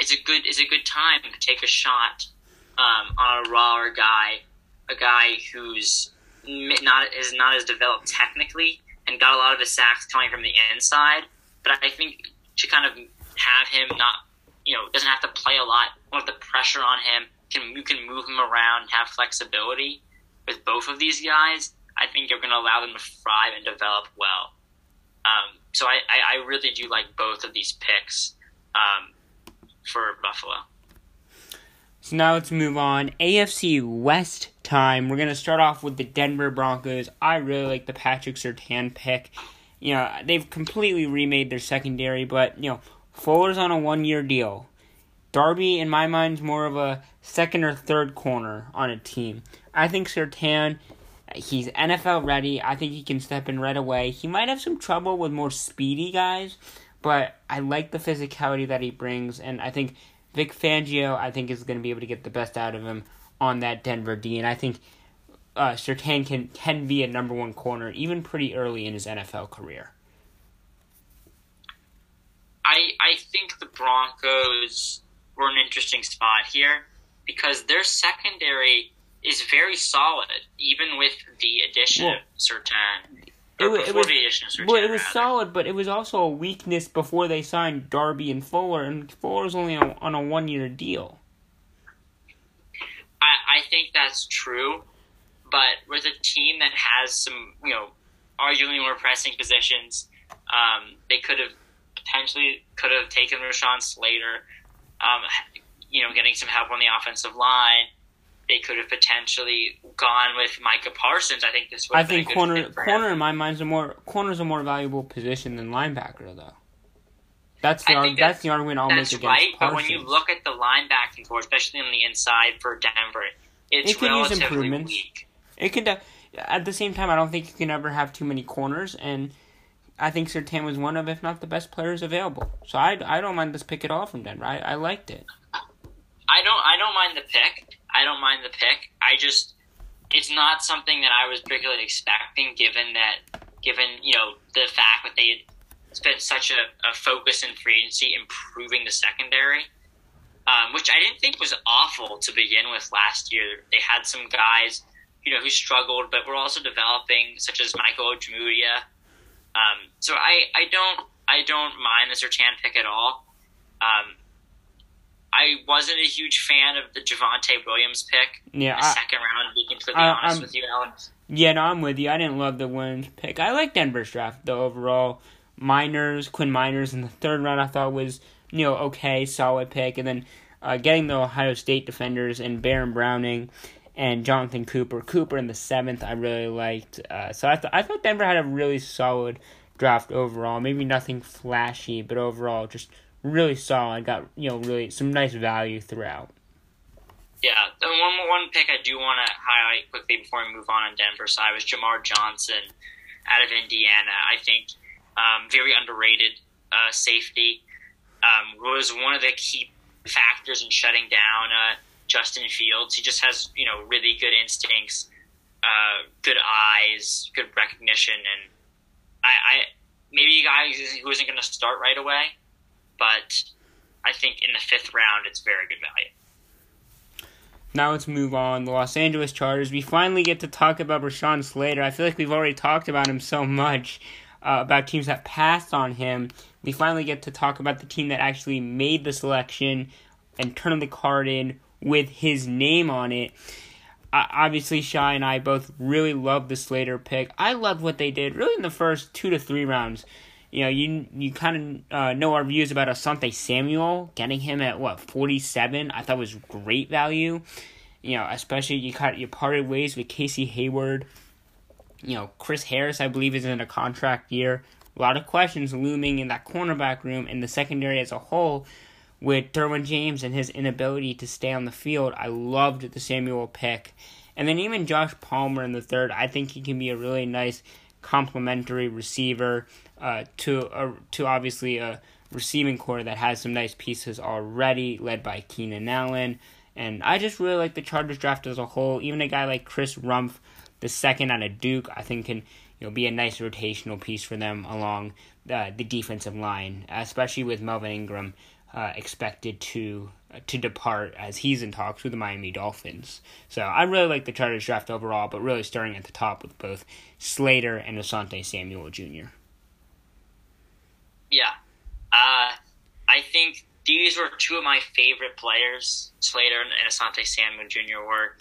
it's a good it's a good time to take a shot um, on a raw guy, a guy who's not is not as developed technically and got a lot of his sacks coming from the inside. But I think to kind of have him not, you know, doesn't have to play a lot, have the pressure on him. Can you can move him around and have flexibility with both of these guys? I think you're going to allow them to thrive and develop well. Um, so I, I, I, really do like both of these picks um, for Buffalo. So now let's move on. AFC West time. We're going to start off with the Denver Broncos. I really like the Patrick Surtain pick. You know, they've completely remade their secondary, but, you know, Fuller's on a one year deal. Darby, in my mind, is more of a second or third corner on a team. I think Surtain, he's NFL ready. I think he can step in right away. He might have some trouble with more speedy guys, but I like the physicality that he brings, and I think Vic Fangio, I think, is going to be able to get the best out of him on that Denver D, and I think uh, Surtain can can be a number one corner even pretty early in his NFL career. I I think the Broncos were an interesting spot here because their secondary is very solid, even with the addition well, of Surtain. It, it was, well, it was solid, but it was also a weakness before they signed Darby and Fuller, and Fuller's only on, on a one-year deal. I, I think that's true, but with a team that has some, you know, arguably more pressing positions, um, they could have potentially could have taken Rashawn Slater, um, you know, getting some help on the offensive line they could have potentially gone with Micah Parsons. I think this. Would. Have been a good thing. I think corner corner in my mind is a more corner's a more valuable position than linebacker though. That's the arg- that's, that's, the argument I'll make against right, Parsons. But when you look at the linebacking corps, especially on the inside for Denver, it's it can use improvements. Weak. It can. De- uh, at the same time, I don't think you can ever have too many corners, and I think Surtain was one of, if not the best players available. So I, I don't mind this pick at all from Denver. I, I liked it. I don't I don't mind the pick. I don't mind the pick. I just it's not something that I was particularly expecting, given that given you know the fact that they had spent such a, a focus in free agency improving the secondary, um, which I didn't think was awful to begin with last year. They had some guys you know who struggled, but were also developing, such as Michael Ojemudia. Um, so I, I don't I don't mind the Surtain pick at all. Um, I wasn't a huge fan of the Javonte Williams pick. Yeah, I, second round. To be completely I, honest I'm, with you, Alex. Yeah, no, I'm with you. I didn't love the Williams pick. I like Denver's draft though overall. Meinerz, Quinn Meinerz in the third round, I thought was you know okay, solid pick, and then uh, getting the Ohio State defenders and Baron Browning and Jonathan Cooper. Cooper in the seventh, I really liked. Uh, so I thought I thought Denver had a really solid draft overall. Maybe nothing flashy, but overall just really solid. Got you know really some nice value throughout. Yeah, the one one pick I do want to highlight quickly before we move on on Denver side was Jamar Johnson out of Indiana. I think um, very underrated uh, safety um, was one of the key factors in shutting down uh, Justin Fields. He just has you know really good instincts, uh, good eyes, good recognition, and I, I maybe a guy who isn't going to start right away but I think in the fifth round, it's very good value. Now let's move on. The Los Angeles Chargers. We finally get to talk about Rashawn Slater. I feel like we've already talked about him so much, uh, about teams that passed on him. We finally get to talk about the team that actually made the selection and turned the card in with his name on it. Uh, obviously, Shy and I both really loved the Slater pick. I loved what they did really in the first two to three rounds you know, you you kind of uh, know our views about Asante Samuel. Getting him at what forty seven, I thought was great value. You know, especially you cut you parted ways with Casey Hayward. You know, Chris Harris, I believe, is in a contract year. A lot of questions looming in that cornerback room and the secondary as a whole. With Derwin James and his inability to stay on the field, I loved the Samuel pick. And then even Josh Palmer in the third, I think he can be a really nice complementary receiver uh, to a, to obviously a receiving corps that has some nice pieces already, led by Keenan Allen. And I just really like the Chargers draft as a whole. Even a guy like Chris Rumph, the second out of Duke, I think can you know be a nice rotational piece for them along the, the defensive line, especially with Melvin Ingram uh, expected to uh, to depart as he's in talks with the Miami Dolphins. So I really like the Chargers draft overall, but really starting at the top with both Slater and Asante Samuel Jr. Yeah, uh, I think these were two of my favorite players. Slater and Asante Samuel Jr. were.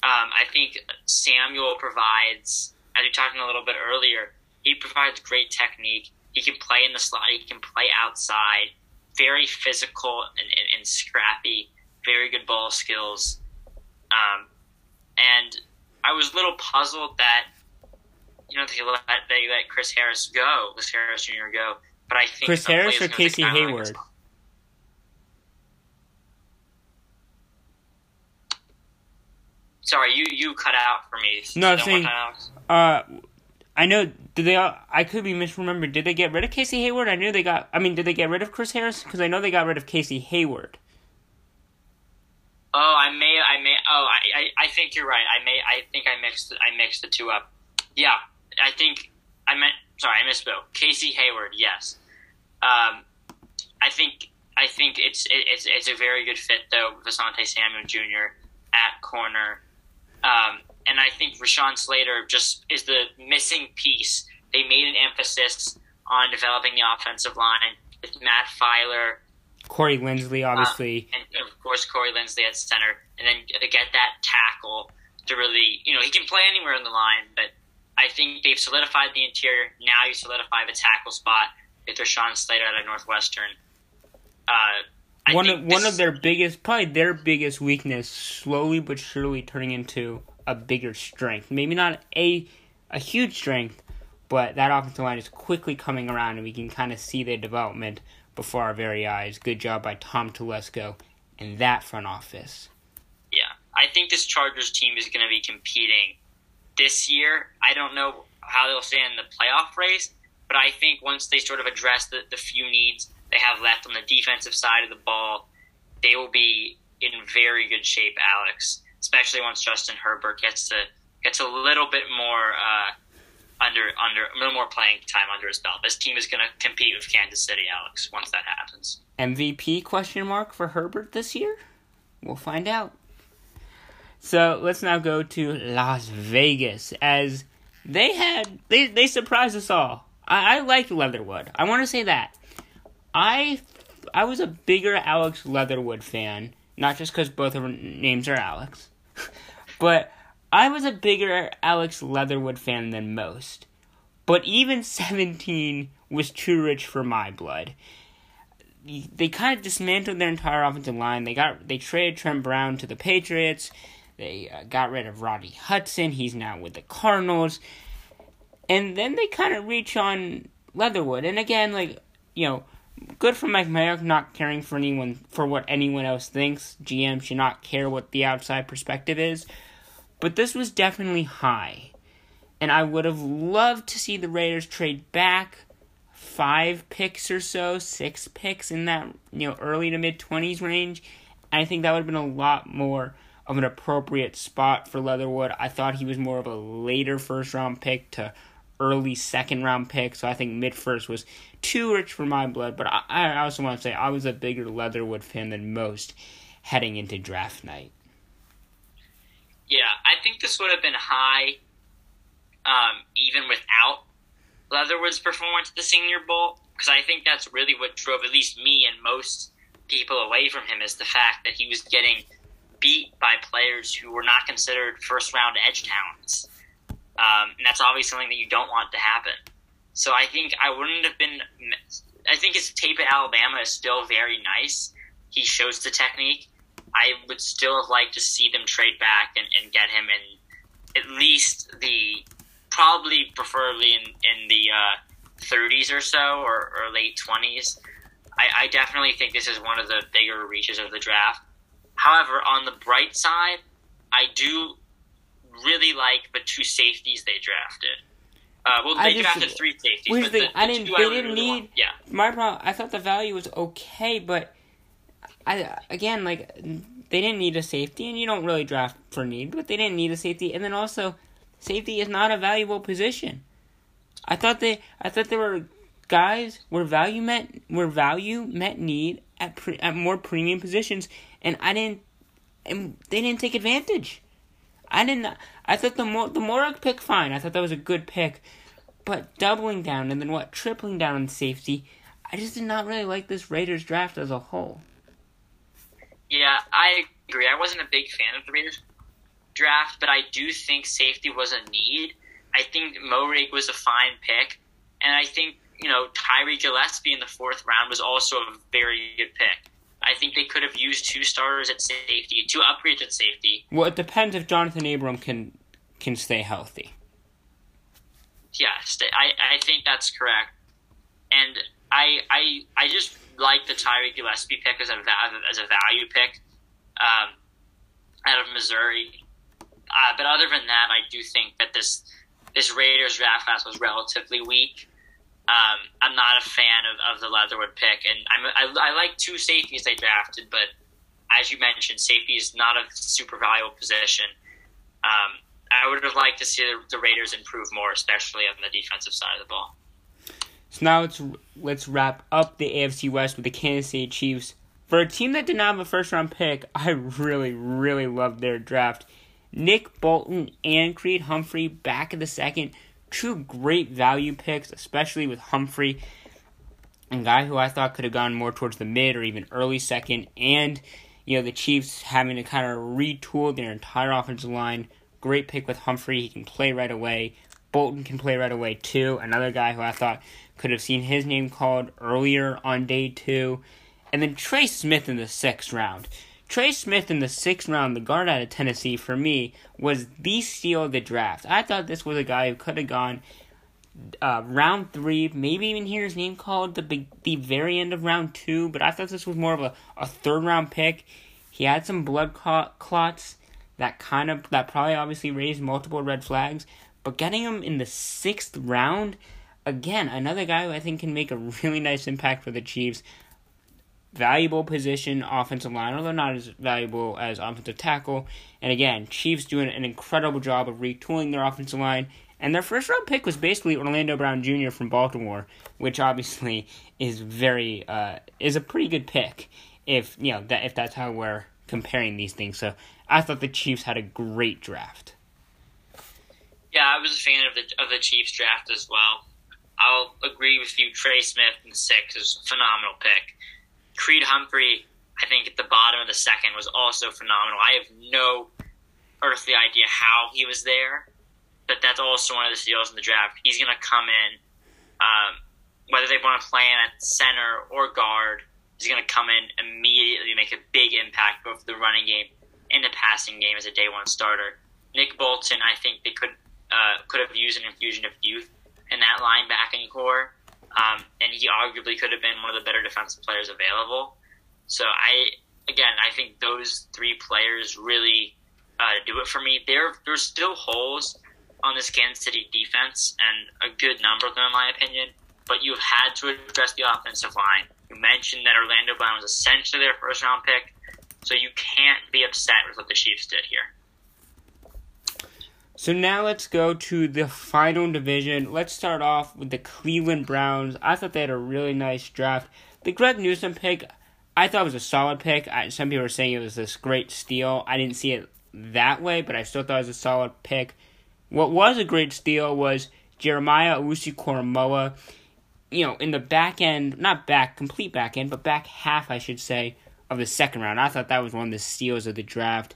Um, I think Samuel provides, as we talked a little bit earlier, he provides great technique. He can play in the slot. He can play outside. Very physical and, and, and scrappy. Very good ball skills. Um, and I was a little puzzled that you know they let they let Chris Harris go, Chris Harris Jr. go. But I think Chris Harris or Casey Hayward. Sorry, you you cut out for me. No, I'm saying. Uh, I know. Did they? I could be misremembered. Did they get rid of Casey Hayward? I knew they got. I mean, did they get rid of Chris Harris? Because I know they got rid of Casey Hayward. Oh, I may. I may. Oh, I, I. I think you're right. I may. I think I mixed. I mixed the two up. Yeah, I think I meant. Sorry, I misspoke. Casey Hayward. Yes. Um, I think. I think it's it's it's a very good fit though. Asante Samuel Jr. at corner. Um, and I think Rashawn Slater just is the missing piece. They made an emphasis on developing the offensive line with Matt Feiler, Corey Linsley, obviously, uh, and of course Corey Linsley at center, and then to get that tackle to really, you know, he can play anywhere in the line, but I think they've solidified the interior. Now you solidify the tackle spot with Rashawn Slater at Northwestern. Uh, one of one of their biggest, probably their biggest weakness, slowly but surely turning into a bigger strength. Maybe not a a huge strength, but that offensive line is quickly coming around, and we can kind of see their development before our very eyes. Good job by Tom Telesco and that front office. Yeah, I think this Chargers team is going to be competing this year. I don't know how they'll stay in the playoff race, but I think once they sort of address the, the few needs they have left on the defensive side of the ball, they will be in very good shape, Alex especially once Justin Herbert gets to gets a little bit more uh, under under a little more playing time under his belt. This team is going to compete with Kansas City, Alex. Once that happens, MVP question mark for Herbert this year? We'll find out. So let's now go to Las Vegas as they had they they surprised us all. I, I like Leatherwood. I want to say that I I was a bigger Alex Leatherwood fan not just because both of our names are Alex, (laughs) but I was a bigger Alex Leatherwood fan than most. But even 17 was too rich for my blood. They kind of dismantled their entire offensive line. They got they traded Trent Brown to the Patriots. They uh, got rid of Roddy Hudson. He's now with the Cardinals. And then they kind of reach on Leatherwood. And again, like, you know, good for Mike Mayock not caring for anyone for what anyone else thinks. GM should not care what the outside perspective is. But this was definitely high. And I would have loved to see the Raiders trade back five picks or so, six picks in that, you know, early to mid twenties range. I think that would have been a lot more of an appropriate spot for Leatherwood. I thought he was more of a later first round pick to early second round pick, so I think mid first was too rich for my blood. But I, I also want to say I was a bigger Leatherwood fan than most heading into draft night. Yeah, I think this would have been high, um, even without Leatherwood's performance at the Senior Bowl, because I think that's really what drove at least me and most people away from him is the fact that he was getting beat by players who were not considered first round edge talents. Um, and that's obviously something that you don't want to happen. So I think I wouldn't have been. I think his tape at Alabama is still very nice. He shows the technique. I would still like to see them trade back and, and get him in at least the probably preferably in in the uh, 30s or so or, or late 20s. I, I definitely think this is one of the bigger reaches of the draft. However, on the bright side, I do really like the two safeties they drafted. Uh, well, they drafted three safeties. But the, the I didn't. They I didn't really need. want, yeah. My problem. I thought the value was okay, but I again like they didn't need a safety, and you don't really draft for need, but they didn't need a safety, and then also safety is not a valuable position. I thought they. I thought there were guys where value met where value met need, at pre- at more premium positions, and I didn't, and they didn't take advantage. I didn't. I thought the more the Moehrig pick fine. I thought that was a good pick, but doubling down and then what tripling down on safety. I just did not really like this Raiders draft as a whole. Yeah, I agree. I wasn't a big fan of the Raiders draft, but I do think safety was a need. I think Moehrig was a fine pick, and I think you know Tyree Gillespie in the fourth round was also a very good pick. I think they could have used two starters at safety, two upgrades at safety. Well, it depends if Johnathan Abram can can stay healthy. Yes, I, I think that's correct, and I I I just like the Tyree Gillespie pick as a as a value pick um, out of Missouri. Uh, but other than that, I do think that this this Raiders draft class was relatively weak. Um, I'm not a fan of, of the Leatherwood pick, and I'm, I, I like two safeties they drafted, but as you mentioned, safety is not a super valuable position. Um, I would have liked to see the, the Raiders improve more, especially on the defensive side of the ball. So now let's let's wrap up the AFC West with the Kansas City Chiefs. For a team that did not have a first round pick, (laughs) I really, really loved their draft. Nick Bolton and Creed Humphrey back in the second. Two great value picks, especially with Humphrey, a guy who I thought could have gone more towards the mid or even early second. And, you know, the Chiefs having to kind of retool their entire offensive line. Great pick with Humphrey. He can play right away. Bolton can play right away, too. Another guy who I thought could have seen his name called earlier on day two. And then Trey Smith in the sixth round. Trey Smith in the sixth round, the guard out of Tennessee, for me, was the steal of the draft. I thought this was a guy who could have gone uh, round three, maybe even hear his name called the the very end of round two, but I thought this was more of a, a third round pick. He had some blood clots that kind of that probably obviously raised multiple red flags, but getting him in the sixth round, again, another guy who I think can make a (laughs) really nice impact for the Chiefs valuable position offensive line, although not as valuable as offensive tackle. And again, Chiefs doing an incredible job of retooling their offensive line. And their first round pick was basically Orlando Brown Jr. from Baltimore, which obviously (laughs) is very uh, is a pretty good pick if you know that if that's how we're comparing these things. So I thought the Chiefs had a great draft. Yeah, I was a fan of the of the Chiefs draft as well. I'll agree with you. Trey Smith in six is a phenomenal pick. Creed Humphrey, I think at the bottom of the second, was also phenomenal. I have no earthly idea how he was there, but that's also one of the steals in the draft. He's going to come in, um, whether they want to play him at center or guard, he's going to come in immediately, make a big impact both the running game and the passing game as a day one starter. Nick Bolton, I think they could uh, could have used an infusion of youth in that linebacking corps. Um, and he arguably could have been one of the better defensive players available. So I, again, I think those three players really uh, do it for me. There, there's still holes on this Kansas City defense, and a good number of them, in my opinion. But you've had to address the offensive line. You mentioned that Orlando Brown was essentially their first round pick, so you can't be upset with what the Chiefs did here. So now let's go to the final division. Let's start off with the Cleveland Browns. I thought they had a really nice draft. The Greg Newsome pick, I thought was a solid pick. I, some people were saying it was this great steal. I didn't see it that way, but I still thought it was a solid pick. What was a great steal was Jeremiah Owusu-Koramoah. You know, in the back end, not back, complete back end, but back half, I should say, of the second round. I thought that was one of the steals of the draft.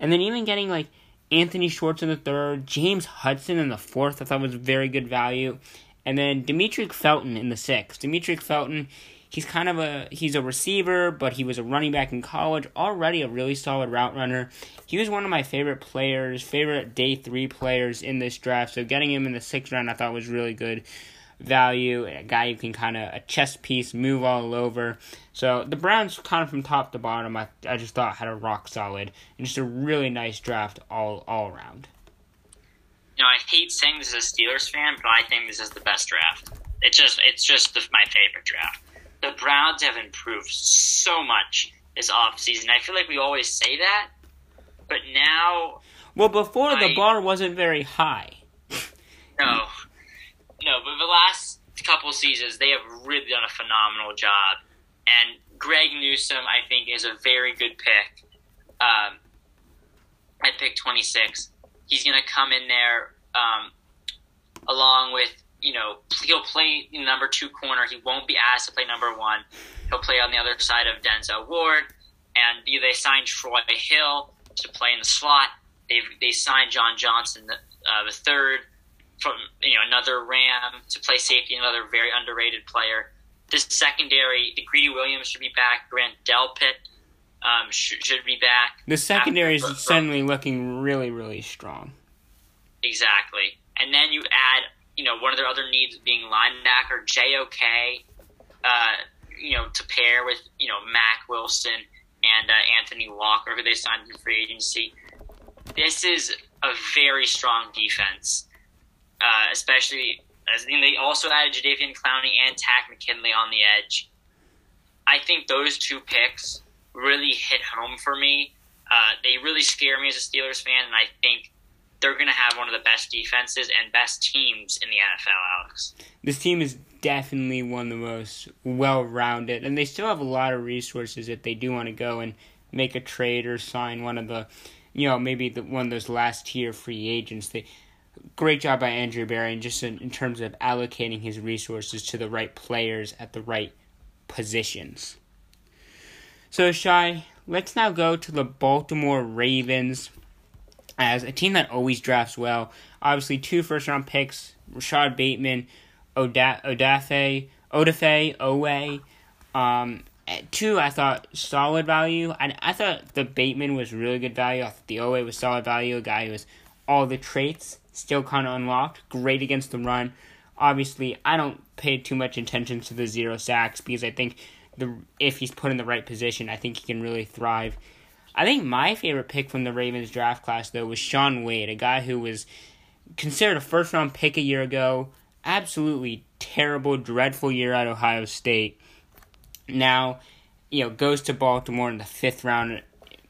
And then even getting like Anthony Schwartz in the third, James Hudson in the fourth, I thought was very good value, and then Demetric Felton in the sixth. Demetric Felton, he's kind of a he's a receiver, but he was a running back in college, already a really solid route runner. He was one of my favorite players, favorite day three players in this draft. So getting him in the sixth round, I thought was really good value, a guy who can kind of a chess piece, move all over. So the Browns, kind of from top to bottom, I, I just thought had a rock solid and just a really nice draft all all around. You know, I hate saying this as a Steelers fan, but I think this is the best draft. It's just it's just the, my favorite draft. The Browns have improved so much this offseason. I feel like we always say that, but now. Well, before I, the bar wasn't very high. no, no, but the last couple seasons they have really done a phenomenal job. And Greg Newsome, I think, is a very good pick. Um, at pick 26. He's going to come in there um, along with, you know, he'll play number two corner. He won't be asked to play number one. He'll play on the other side of Denzel Ward. And they signed Troy Hill to play in the slot. They've, they signed John Johnson the, uh, the third from you know another Ram to play safety, another very underrated player. This secondary, the Greedy Williams should be back. Grant Delpit um, should, should be back. The secondary is suddenly looking really, really strong. Exactly, and then you add you know one of their other needs being linebacker JOK, uh, you know to pair with you know Mack Wilson and uh, Anthony Walker, who they signed in free agency. This is a very strong defense, uh, especially as they also added Jadeveon Clowney and Takk McKinley on the edge. I think those two picks really hit home for me. Uh, they really scare me as a Steelers fan, and I think they're going to have one of the best defenses and best teams in the NFL, Alex. This team is definitely one of the most well rounded, and they still have a lot of resources if they do want to go and make a trade or sign one of the, you know, maybe the, one of those last tier free agents. They great job by Andrew Berry, and just in, in terms of allocating his resources to the right players at the right positions. So, Shy, let's now go to the Baltimore Ravens as a team that always drafts well. Obviously, two first round picks Rashod Bateman, Oda- Odafe, Odafe, Oweh. Um, two, I thought solid value. I, I thought the Bateman was really good value. I thought the Oweh was solid value. A guy who was all the traits still kind of unlocked. Great against the run. Obviously, I don't pay too much attention to the zero sacks because I think the if he's put in the right position, I think he can really thrive. I think my favorite pick from the Ravens draft class though was Shaun Wade, a guy who was considered a first round pick a year ago. Absolutely terrible, dreadful year at Ohio State. Now, you know, goes to Baltimore in the fifth round.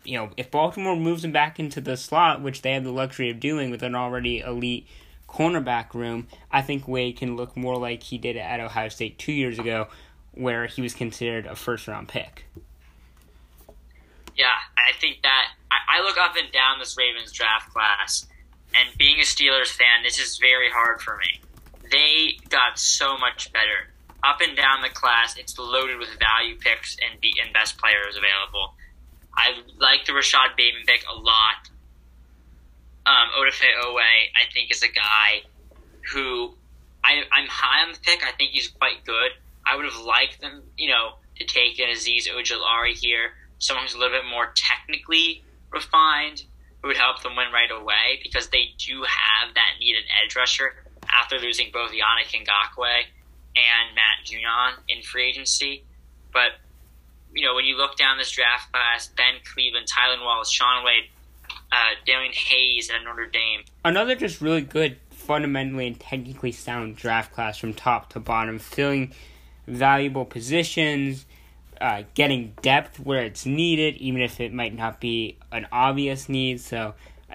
You know, if Baltimore moves him back into the slot, which they have the luxury of doing with an already elite cornerback room, I think Wade can look more like he did at Ohio State two years ago, where he was considered a first round pick. Yeah, I think that I, I look up and down this Ravens draft class, and being a Steelers fan, this is very hard for me. They got so much better. Up and down the class, it's loaded with value picks and, be, and best players available. I like the Rashod Bateman pick a lot. Um, Odafe Oweh, I think, is a guy who I, I'm high on the pick. I think he's quite good. I would have liked them, you know, to take an Azeez Ojulari here, someone who's a little bit more technically refined, who would help them win right away because they do have that needed edge rusher after losing both Yannick Ngakoue and Matt Judon in free agency. But, you know, when you look down this draft class, Ben Cleveland, Tylan Wallace, Shaun Wade, uh, Daelin Hayes at Notre Dame. Another just really good, fundamentally and technically sound draft class from top to bottom, filling – valuable positions, uh, getting depth where it's needed, even if it might not be an obvious need. So, uh,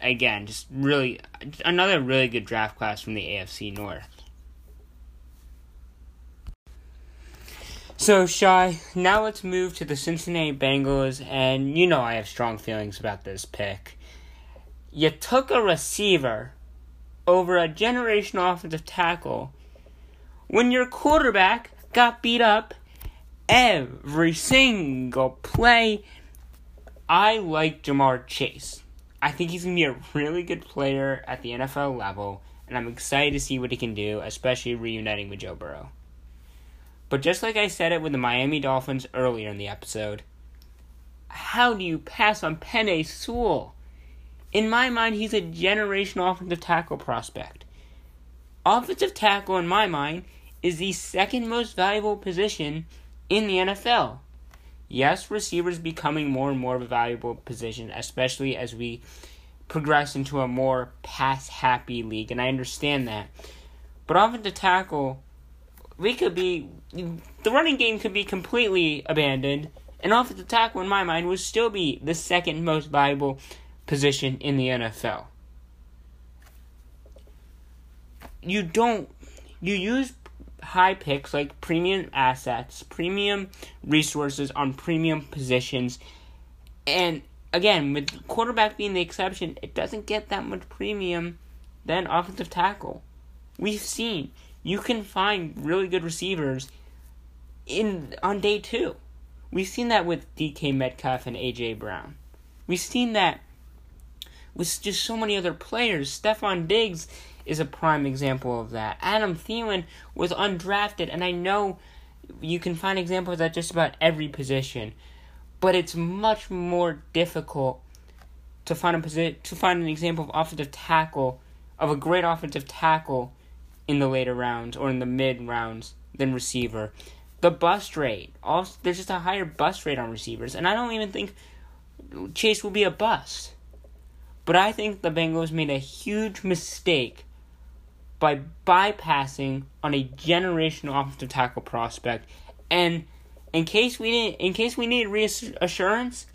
again, just really another really good draft class from the AFC North. So, Shy, now let's move to the Cincinnati Bengals, and you know I have strong feelings about this pick. You took a receiver over a generational offensive tackle when your quarterback got beat up every single play. I like Ja'Marr Chase. I think he's going to be a really good player at the NFL level, and I'm excited to see what he can do, especially reuniting with Joe Burrow. But just like I said it with the Miami Dolphins earlier in the episode, how do you pass on Penei Sewell? In my mind, he's a generational offensive tackle prospect. Offensive tackle, in my mind, is the second most valuable position in the NFL. Yes, receivers becoming more and more of a valuable position, especially as we progress into a more pass happy league, and I understand that. But offensive tackle, we could be the running game could be completely abandoned, and offensive tackle, in my mind, would still be the second most valuable position in the NFL. You don't you use high picks, like premium assets, premium resources on premium positions. And again, with quarterback being the exception, it doesn't get that much premium than offensive tackle. We've seen you can find really good receivers in on day two. We've seen that with DK Metcalf and AJ Brown. We've seen that with just so many other players. Stefon Diggs is a prime example of that. Adam Thielen was undrafted, and I know you can find examples at just about every position, but it's much more difficult to find a posi- to find an example of offensive tackle of a great offensive tackle in the later rounds or in the mid rounds than receiver. The bust rate, also, there's just a higher bust rate on receivers, and I don't even think Chase will be a bust. But I think the Bengals made a huge mistake by bypassing on a generational offensive tackle prospect. And in case we didn't, in case we needed reassurance,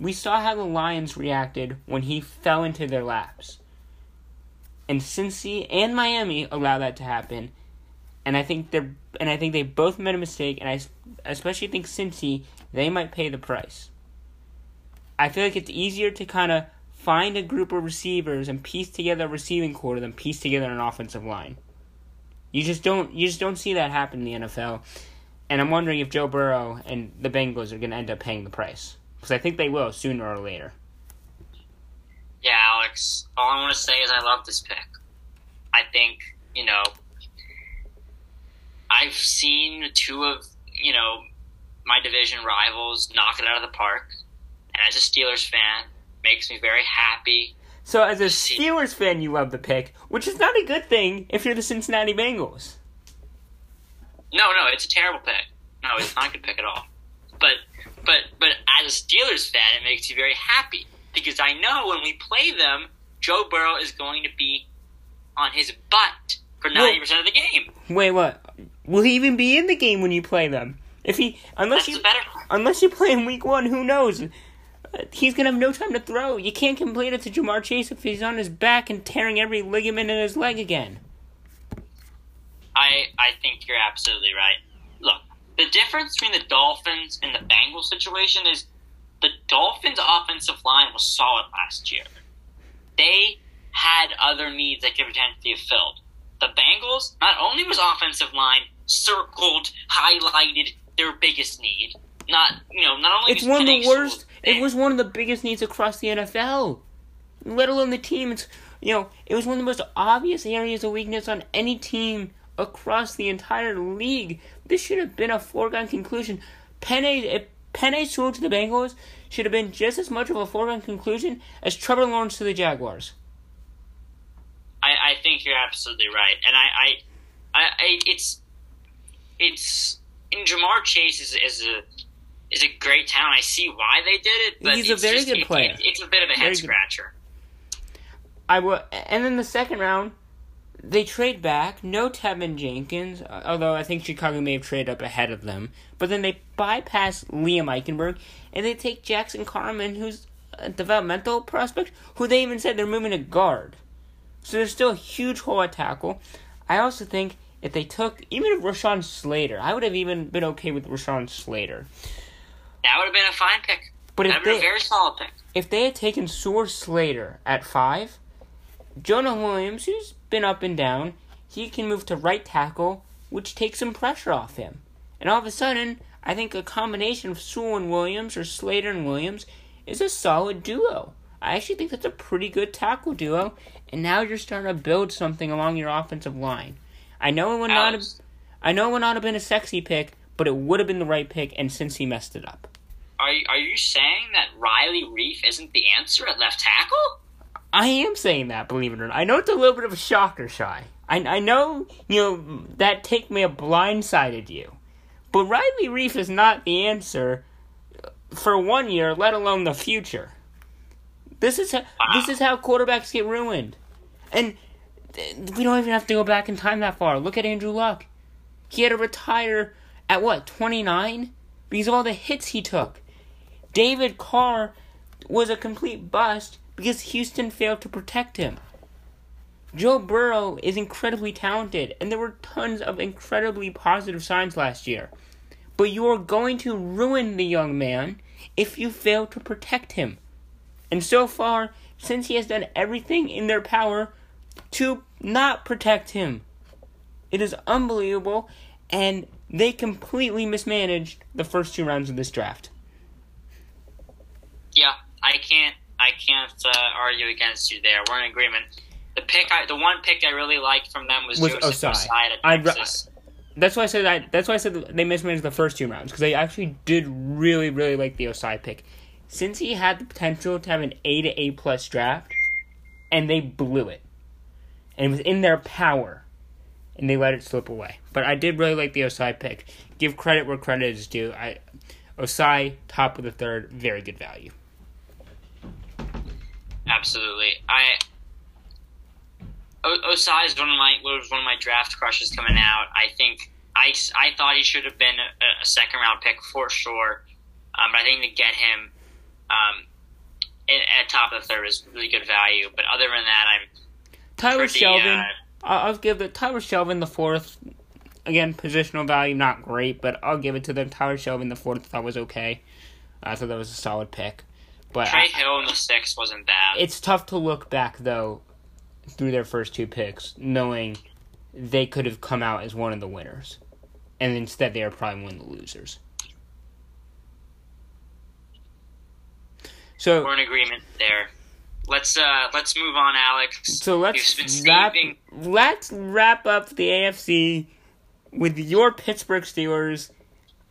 we saw how the Lions reacted when he fell into their laps. And Cincy and Miami allow that to happen. And I think they're and I think they both made a mistake. And I especially think Cincy they might pay the price. I feel like it's easier to kind of find a group of receivers and piece together a receiving corps than piece together an offensive line. You just don't you just don't see that happen in the NFL. And I'm wondering if Joe Burrow and the Bengals are going to end up paying the price because I think they will sooner or later. Yeah, Alex. All I want to say is I love this pick. I think you know I've seen two of you know my division rivals knock it out of the park, and as a Steelers fan, makes me very happy. So, as a Steelers fan, you love the pick, which is not a good thing if you're the Cincinnati Bengals. No, no, it's a terrible pick. No, it's not a good pick at all. But, but, but as a Steelers fan, it makes you very happy because I know when we play them, Joe Burrow is going to be on his butt for ninety percent of the game. Wait, what? Will he even be in the game when you play them? If he, unless That's you, better. unless you play in week one, who knows? he's gonna have no time to throw. You can't complete it to Ja'Marr Chase if he's on his back and tearing every ligament in his leg again. I I think you're absolutely right. Look, the difference between the Dolphins and the Bengals situation is the Dolphins' offensive line was solid last year. They had other needs that could potentially have filled. The Bengals not only was offensive line circled, highlighted their biggest need, not you know not only it's one of the worst. It was one of the biggest needs across the NFL, let alone the team. It's you know it was one of the most obvious areas of weakness on any team across the entire league. This should have been a foregone conclusion. Penei if Penei Sewell to the Bengals should have been just as much of a foregone conclusion as Trevor Lawrence to the Jaguars. I, I think you're absolutely right, and I, I, I, I it's, it's in Ja'Marr Chase is, is a is a great talent. I see why they did it, but he's a very just, good it, player. It, it's a bit of a head scratcher. I will, and then the second round, they trade back. No Teven Jenkins, although I think Chicago may have traded up ahead of them. But then they bypass Liam Eichenberg and they take Jackson Carman, who's a developmental prospect, who they even said they're moving to guard. So there's still a huge hole at tackle. I also think if they took even if Rashawn Slater, I would have even been okay with Rashawn Slater. That would have been a fine pick. But if That would they a very solid pick. if they had taken Soar Slater at five, Jonah Williams, who's been up and down, he can move to right tackle, which takes some pressure off him. And all of a sudden, I think a combination of Sewell and Williams or Slater and Williams is a solid duo. I actually think that's a pretty good tackle duo, and now you're starting to build something along your offensive line. I know it would not have, I know it would not have been a sexy pick, but it would have been the right pick, and Cincy messed it up. are you, are you saying that Riley Reiff isn't the answer at left tackle? I am saying that, believe it or not. I know it's a little bit of a shocker, Shy. I, I know, you know, that take may have blindsided you. But Riley Reiff is not the answer for one year, let alone the future. This is how, this is how quarterbacks get ruined. And we don't even have to go back in time that far. Look at Andrew Luck. He had to retire at what, 29? Because of all the hits he took. David Carr was a complete bust because Houston failed to protect him. Joe Burrow is incredibly talented, and there were tons of incredibly positive signs last year. But you are going to ruin the young man if you fail to protect him. And so far, Cincy has done everything in their power to not protect him, it is unbelievable, and they completely mismanaged the first two rounds of this draft. Yeah, I can't. I can't uh, argue against you there. We're in agreement. The pick, I, the one pick I really liked from them was, Was Joseph Ossai. Ossai I-. That's why I said that. That's why I said they mismanaged the first two rounds because they actually did really, really like the Ossai pick. Cincy had the potential to have an A to A plus draft, and they blew it, and it was in their power, and they let it slip away. But I did really like the Ossai pick. Give credit where credit is due. I Ossai top of the third, very good value. Absolutely. I o- Ossai is one of my was one of my draft crushes coming out. I think I, I thought he should have been a, a second round pick for sure. Um, but I think to get him um, at, at top of the third is really good value. But other than that, I'm Tyler pretty, Shelvin. uh, I'll, give the Tyler Shelvin the fourth. Again, positional value not great, but I'll give it to them. Tyler Shelvin the fourth I thought was okay. I thought that was a solid pick. But Trey I- Hill in the sixth wasn't bad. it's tough to look back though through their first two picks, knowing they could have come out as one of the winners, and instead they are probably one of the losers. So We're in agreement there. Let's uh let's move on, Alex. So let's wrap, let's wrap up the AFC with your Pittsburgh Steelers.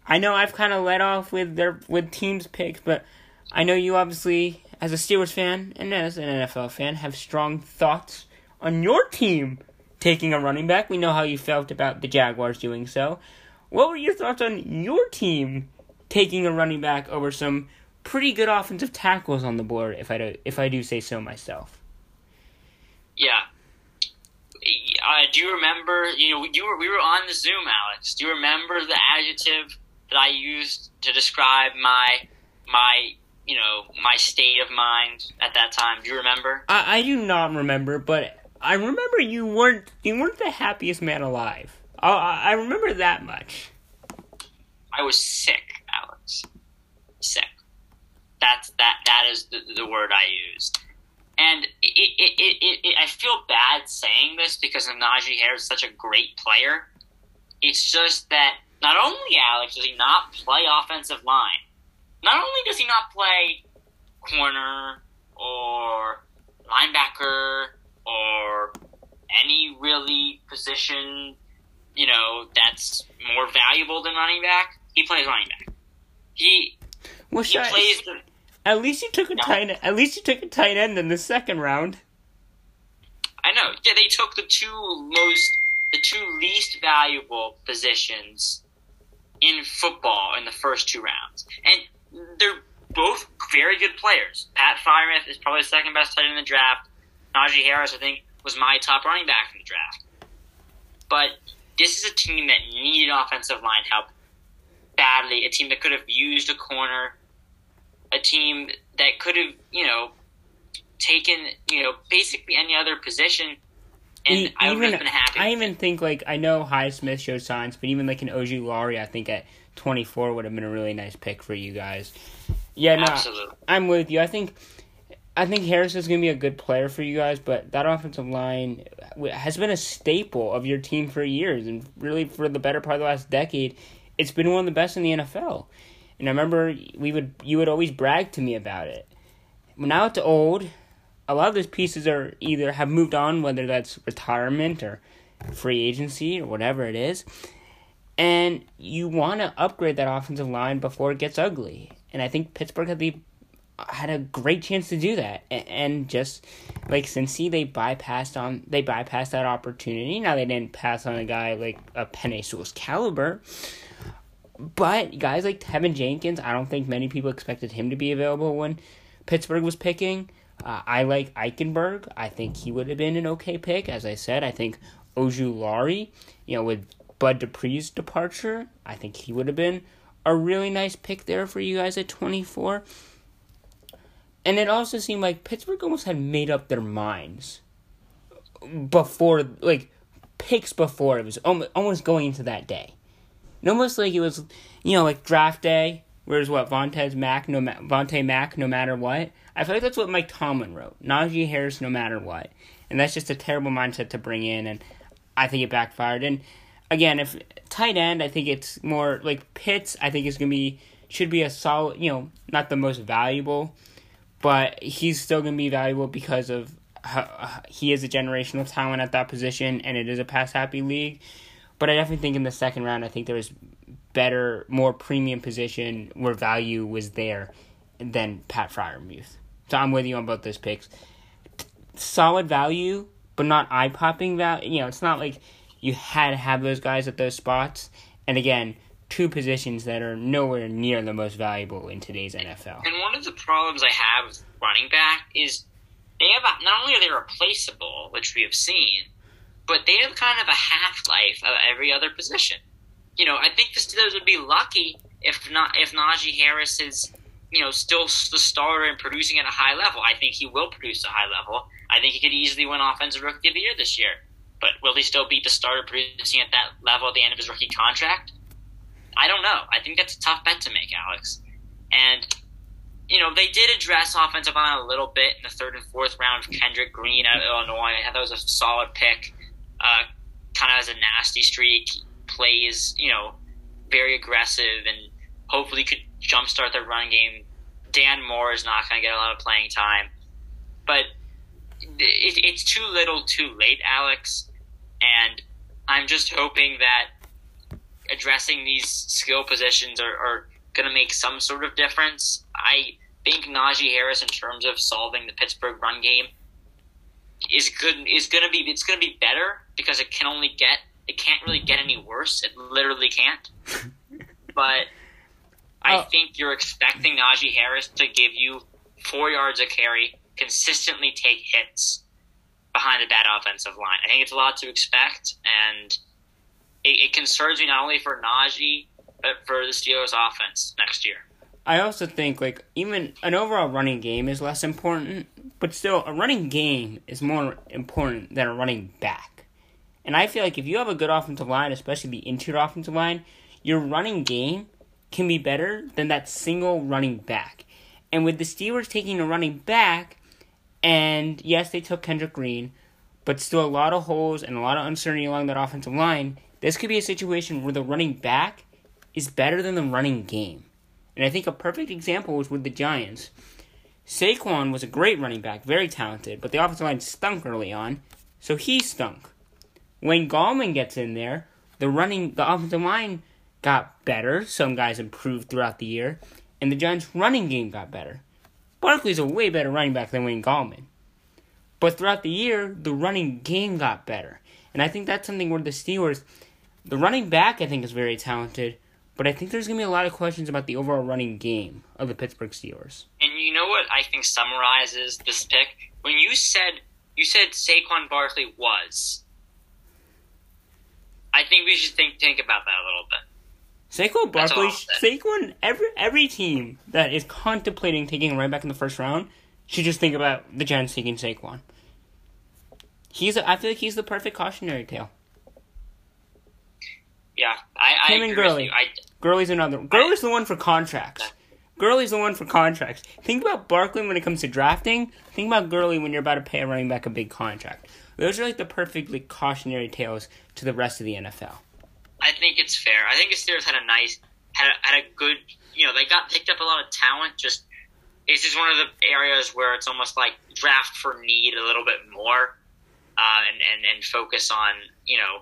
I know I've kind of let off with their with teams picks, but I know you obviously, as a Steelers fan and as an NFL fan, have strong thoughts on your team taking a running back. We know how you felt about the Jaguars doing so. What were your thoughts on your team taking a running back over some pretty good offensive tackles on the board? If I do, if I do say so myself. Yeah. Uh, do you remember? You know, you were we were on the Zoom, Alex. Do you remember the adjective that I used to describe my my you know my state of mind at that time? Do you remember? I, I do not remember, but I remember you weren't you weren't the happiest man alive. I, I remember that much. I was sick, Alex. Sick. That's that. That is the, the word I used. And it, it, it, it, it, I feel bad saying this because Najee Harris is such a great player. It's just that not only Alex does he not play offensive line, not only does he not play corner or linebacker or any really position, you know, that's more valuable than running back. He plays running back. He Well, he plays the at least you took a No. tight at least you took a tight end in the second round. I know. Yeah, they took the two most, the two least valuable positions in football in the first two rounds, and they're both very good players. Pat Freiermuth is probably the second best tight end in the draft. Najee Harris, I think, was my top running back in the draft. But this is a team that needed offensive line help badly. A team that could have used a corner. A team that could have, you know, taken, you know, basically any other position, and E- I would even have been happy. I even think like I know Highsmith showed signs, but even like an Ojulari, I think at twenty four would have been a really nice pick for you guys. Yeah, no, absolutely. I'm with you. I think I think Harris is going to be a good player for you guys, but that offensive line has been a staple of your team for years, and really for the better part of the last decade, it's been one of the best in the NFL. And I remember we would you would always brag to me about it. Now it's old. A lot of those pieces are either have moved on, whether that's retirement or free agency or whatever it is, and you want to upgrade that offensive line before it gets ugly. And I think Pittsburgh had the had a great chance to do that, and just like Cincy, they bypassed on they bypassed that opportunity. Now they didn't pass on a guy like a Penei Sewell's caliber, but guys like Teven Jenkins, I don't think many people expected him to be available when Pittsburgh was picking. Uh, I like Eichenberg. I think he would have been an okay pick. As I said, I think Ojulari, you know, with Bud Dupree's departure, I think he would have been a really nice pick there for you guys at 24. And it also seemed like Pittsburgh almost had made up their minds before like picks before it was almost going into that day. And almost like it was, you know, like draft day. Whereas what Vontez Mac, no Vontae Mack, no matter what. I feel like that's what Mike Tomlin wrote. Najee Harris, no matter what, and that's just a terrible mindset to bring in, and I think it backfired. And again, if tight end, I think it's more like Pitts. I think is gonna be should be a solid, you know, not the most valuable, but he's still gonna be valuable because of how, he is a generational talent at that position, and it is a pass happy league. But I definitely think in the second round, I think there was better, more premium position where value was there than Pat Freiermuth. So I'm with you on both those picks. Solid value, but not eye popping value. You know, it's not like you had to have those guys at those spots. And again, two positions that are nowhere near the most valuable in today's NFL. And one of the problems I have with running back is they have a, not only are they replaceable, which we have seen, but they have kind of a half life of every other position. You know, I think the Steelers would be lucky if not if Najee Harris is you know still the starter and producing at a high level. I think he will produce a high level. I think he could easily win Offensive Rookie of the Year this year. But will he still be the starter producing at that level at the end of his rookie contract? I don't know. I think that's a tough bet to make, Alex. And you know, they did address offensive line a little bit in the third and fourth round of Kendrick Green out of Illinois. I thought that was a solid pick. Uh, kind of has a nasty streak, plays, you know, very aggressive, and hopefully could jumpstart their run game. Dan Moore is not going to get a lot of playing time, but it, it's too little, too late, Alex. And I'm just hoping that addressing these skill positions are, are going to make some sort of difference. I think Najee Harris, in terms of solving the Pittsburgh run game, is good. Is going to be it's going to be better because it can only get it can't really get any worse. It literally can't. (laughs) but I oh. think you're expecting Najee Harris to give you four yards of carry, consistently take hits behind a bad offensive line. I think it's a lot to expect, and it, it concerns me not only for Najee but for the Steelers' offense next year. I also think like even an overall running game is less important, but still a running game is more important than a running back. And I feel like if you have a good offensive line, especially the interior offensive line, your running game can be better than that single running back. And with the Steelers taking a running back, and yes, they took Kendrick Green, but still a lot of holes and a lot of uncertainty along that offensive line, this could be a situation where the running back is better than the running game. And I think a perfect example was with the Giants. Saquon was a great running back, very talented, but the offensive line stunk early on, so he stunk. When Gallman gets in there, the running the offensive line got better. Some guys improved throughout the year, and the Giants' running game got better. Barkley's a way better running back than Wayne Gallman. But throughout the year, the running game got better. And I think that's something where the Steelers, the running back, I think, is very talented. But I think there's going to be a lot of questions about the overall running game of the Pittsburgh Steelers. And you know what I think summarizes this pick? When you said you said Saquon Barkley was, I think we should think think about that a little bit. Saquon Barkley, Saquon, every every team that is contemplating taking a right back in the first round should just think about the Giants taking Saquon. He's, a, I feel like he's the perfect cautionary tale. Yeah, I, I Him and Gurley. I, Gurley's another. Gurley's the one for contracts. Gurley's the one for contracts. Think about Barkley when it comes to drafting. Think about Gurley when you're about to pay a running back a big contract. Those are like the perfectly cautionary tales to the rest of the NFL. I think it's fair. I think the Steelers had a nice, had a, had a good, you know, they got picked up a lot of talent. Just it's just one of the areas where it's almost like draft for need a little bit more, uh, and and and focus on you know,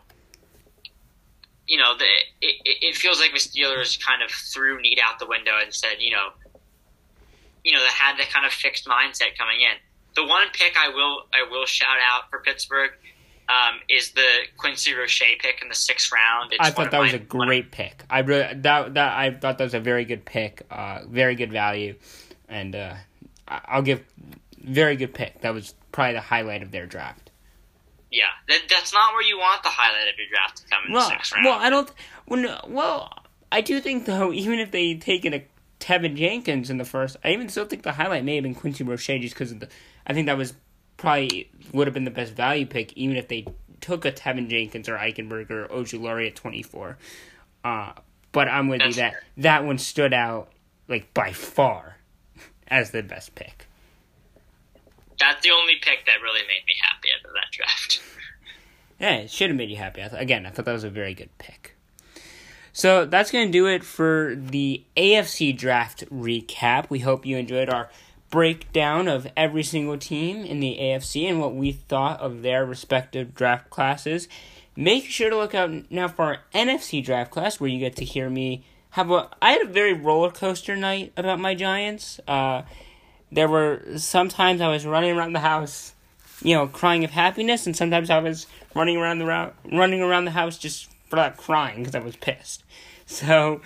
you know, the it, it feels like the Steelers kind of threw need out the window and said, you know, you know, they had that kind of fixed mindset coming in. The one pick I will I will shout out for Pittsburgh um, is the Quincy Roche pick in the sixth round. It's I thought that was a great pick. I really that that I thought that was a very good pick, uh, very good value, and uh, I'll give very good pick. That was probably the highlight of their draft. Yeah, that, that's not where you want the highlight of your draft to come in well, the sixth round. Well, I don't. When well, I do think though, (laughs) even if they taken a Teven Jenkins in the first, I even still think the highlight may have been Quincy Roche just because of the. I think that was probably would have been the best value pick, even if they took a Teven Jenkins or Eichenberg or Ojulari at 24. Uh, but I'm with That's you that that one stood out like by far (laughs) as the best pick. That's the only pick that really made me happy out of that draft. (laughs) Yeah, it should have made you happy. I th- again, I thought that was a very good pick. So that's going to do it for the AFC draft recap. We hope you enjoyed our breakdown of every single team in the AFC and what we thought of their respective draft classes. Make sure to look out now for our NFC draft class where you get to hear me have a. I had a very roller coaster night about my Giants. Uh, there were sometimes I was running around the house you know, crying of happiness, and sometimes I was running around the rou- running around the house just flat crying because I was pissed. So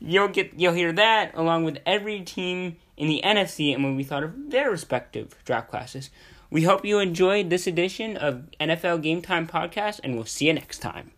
you'll get you'll hear that along with every team in the NFC and what we thought of their respective draft classes. We hope you enjoyed this edition of NFL Game Time podcast, and we'll see you next time.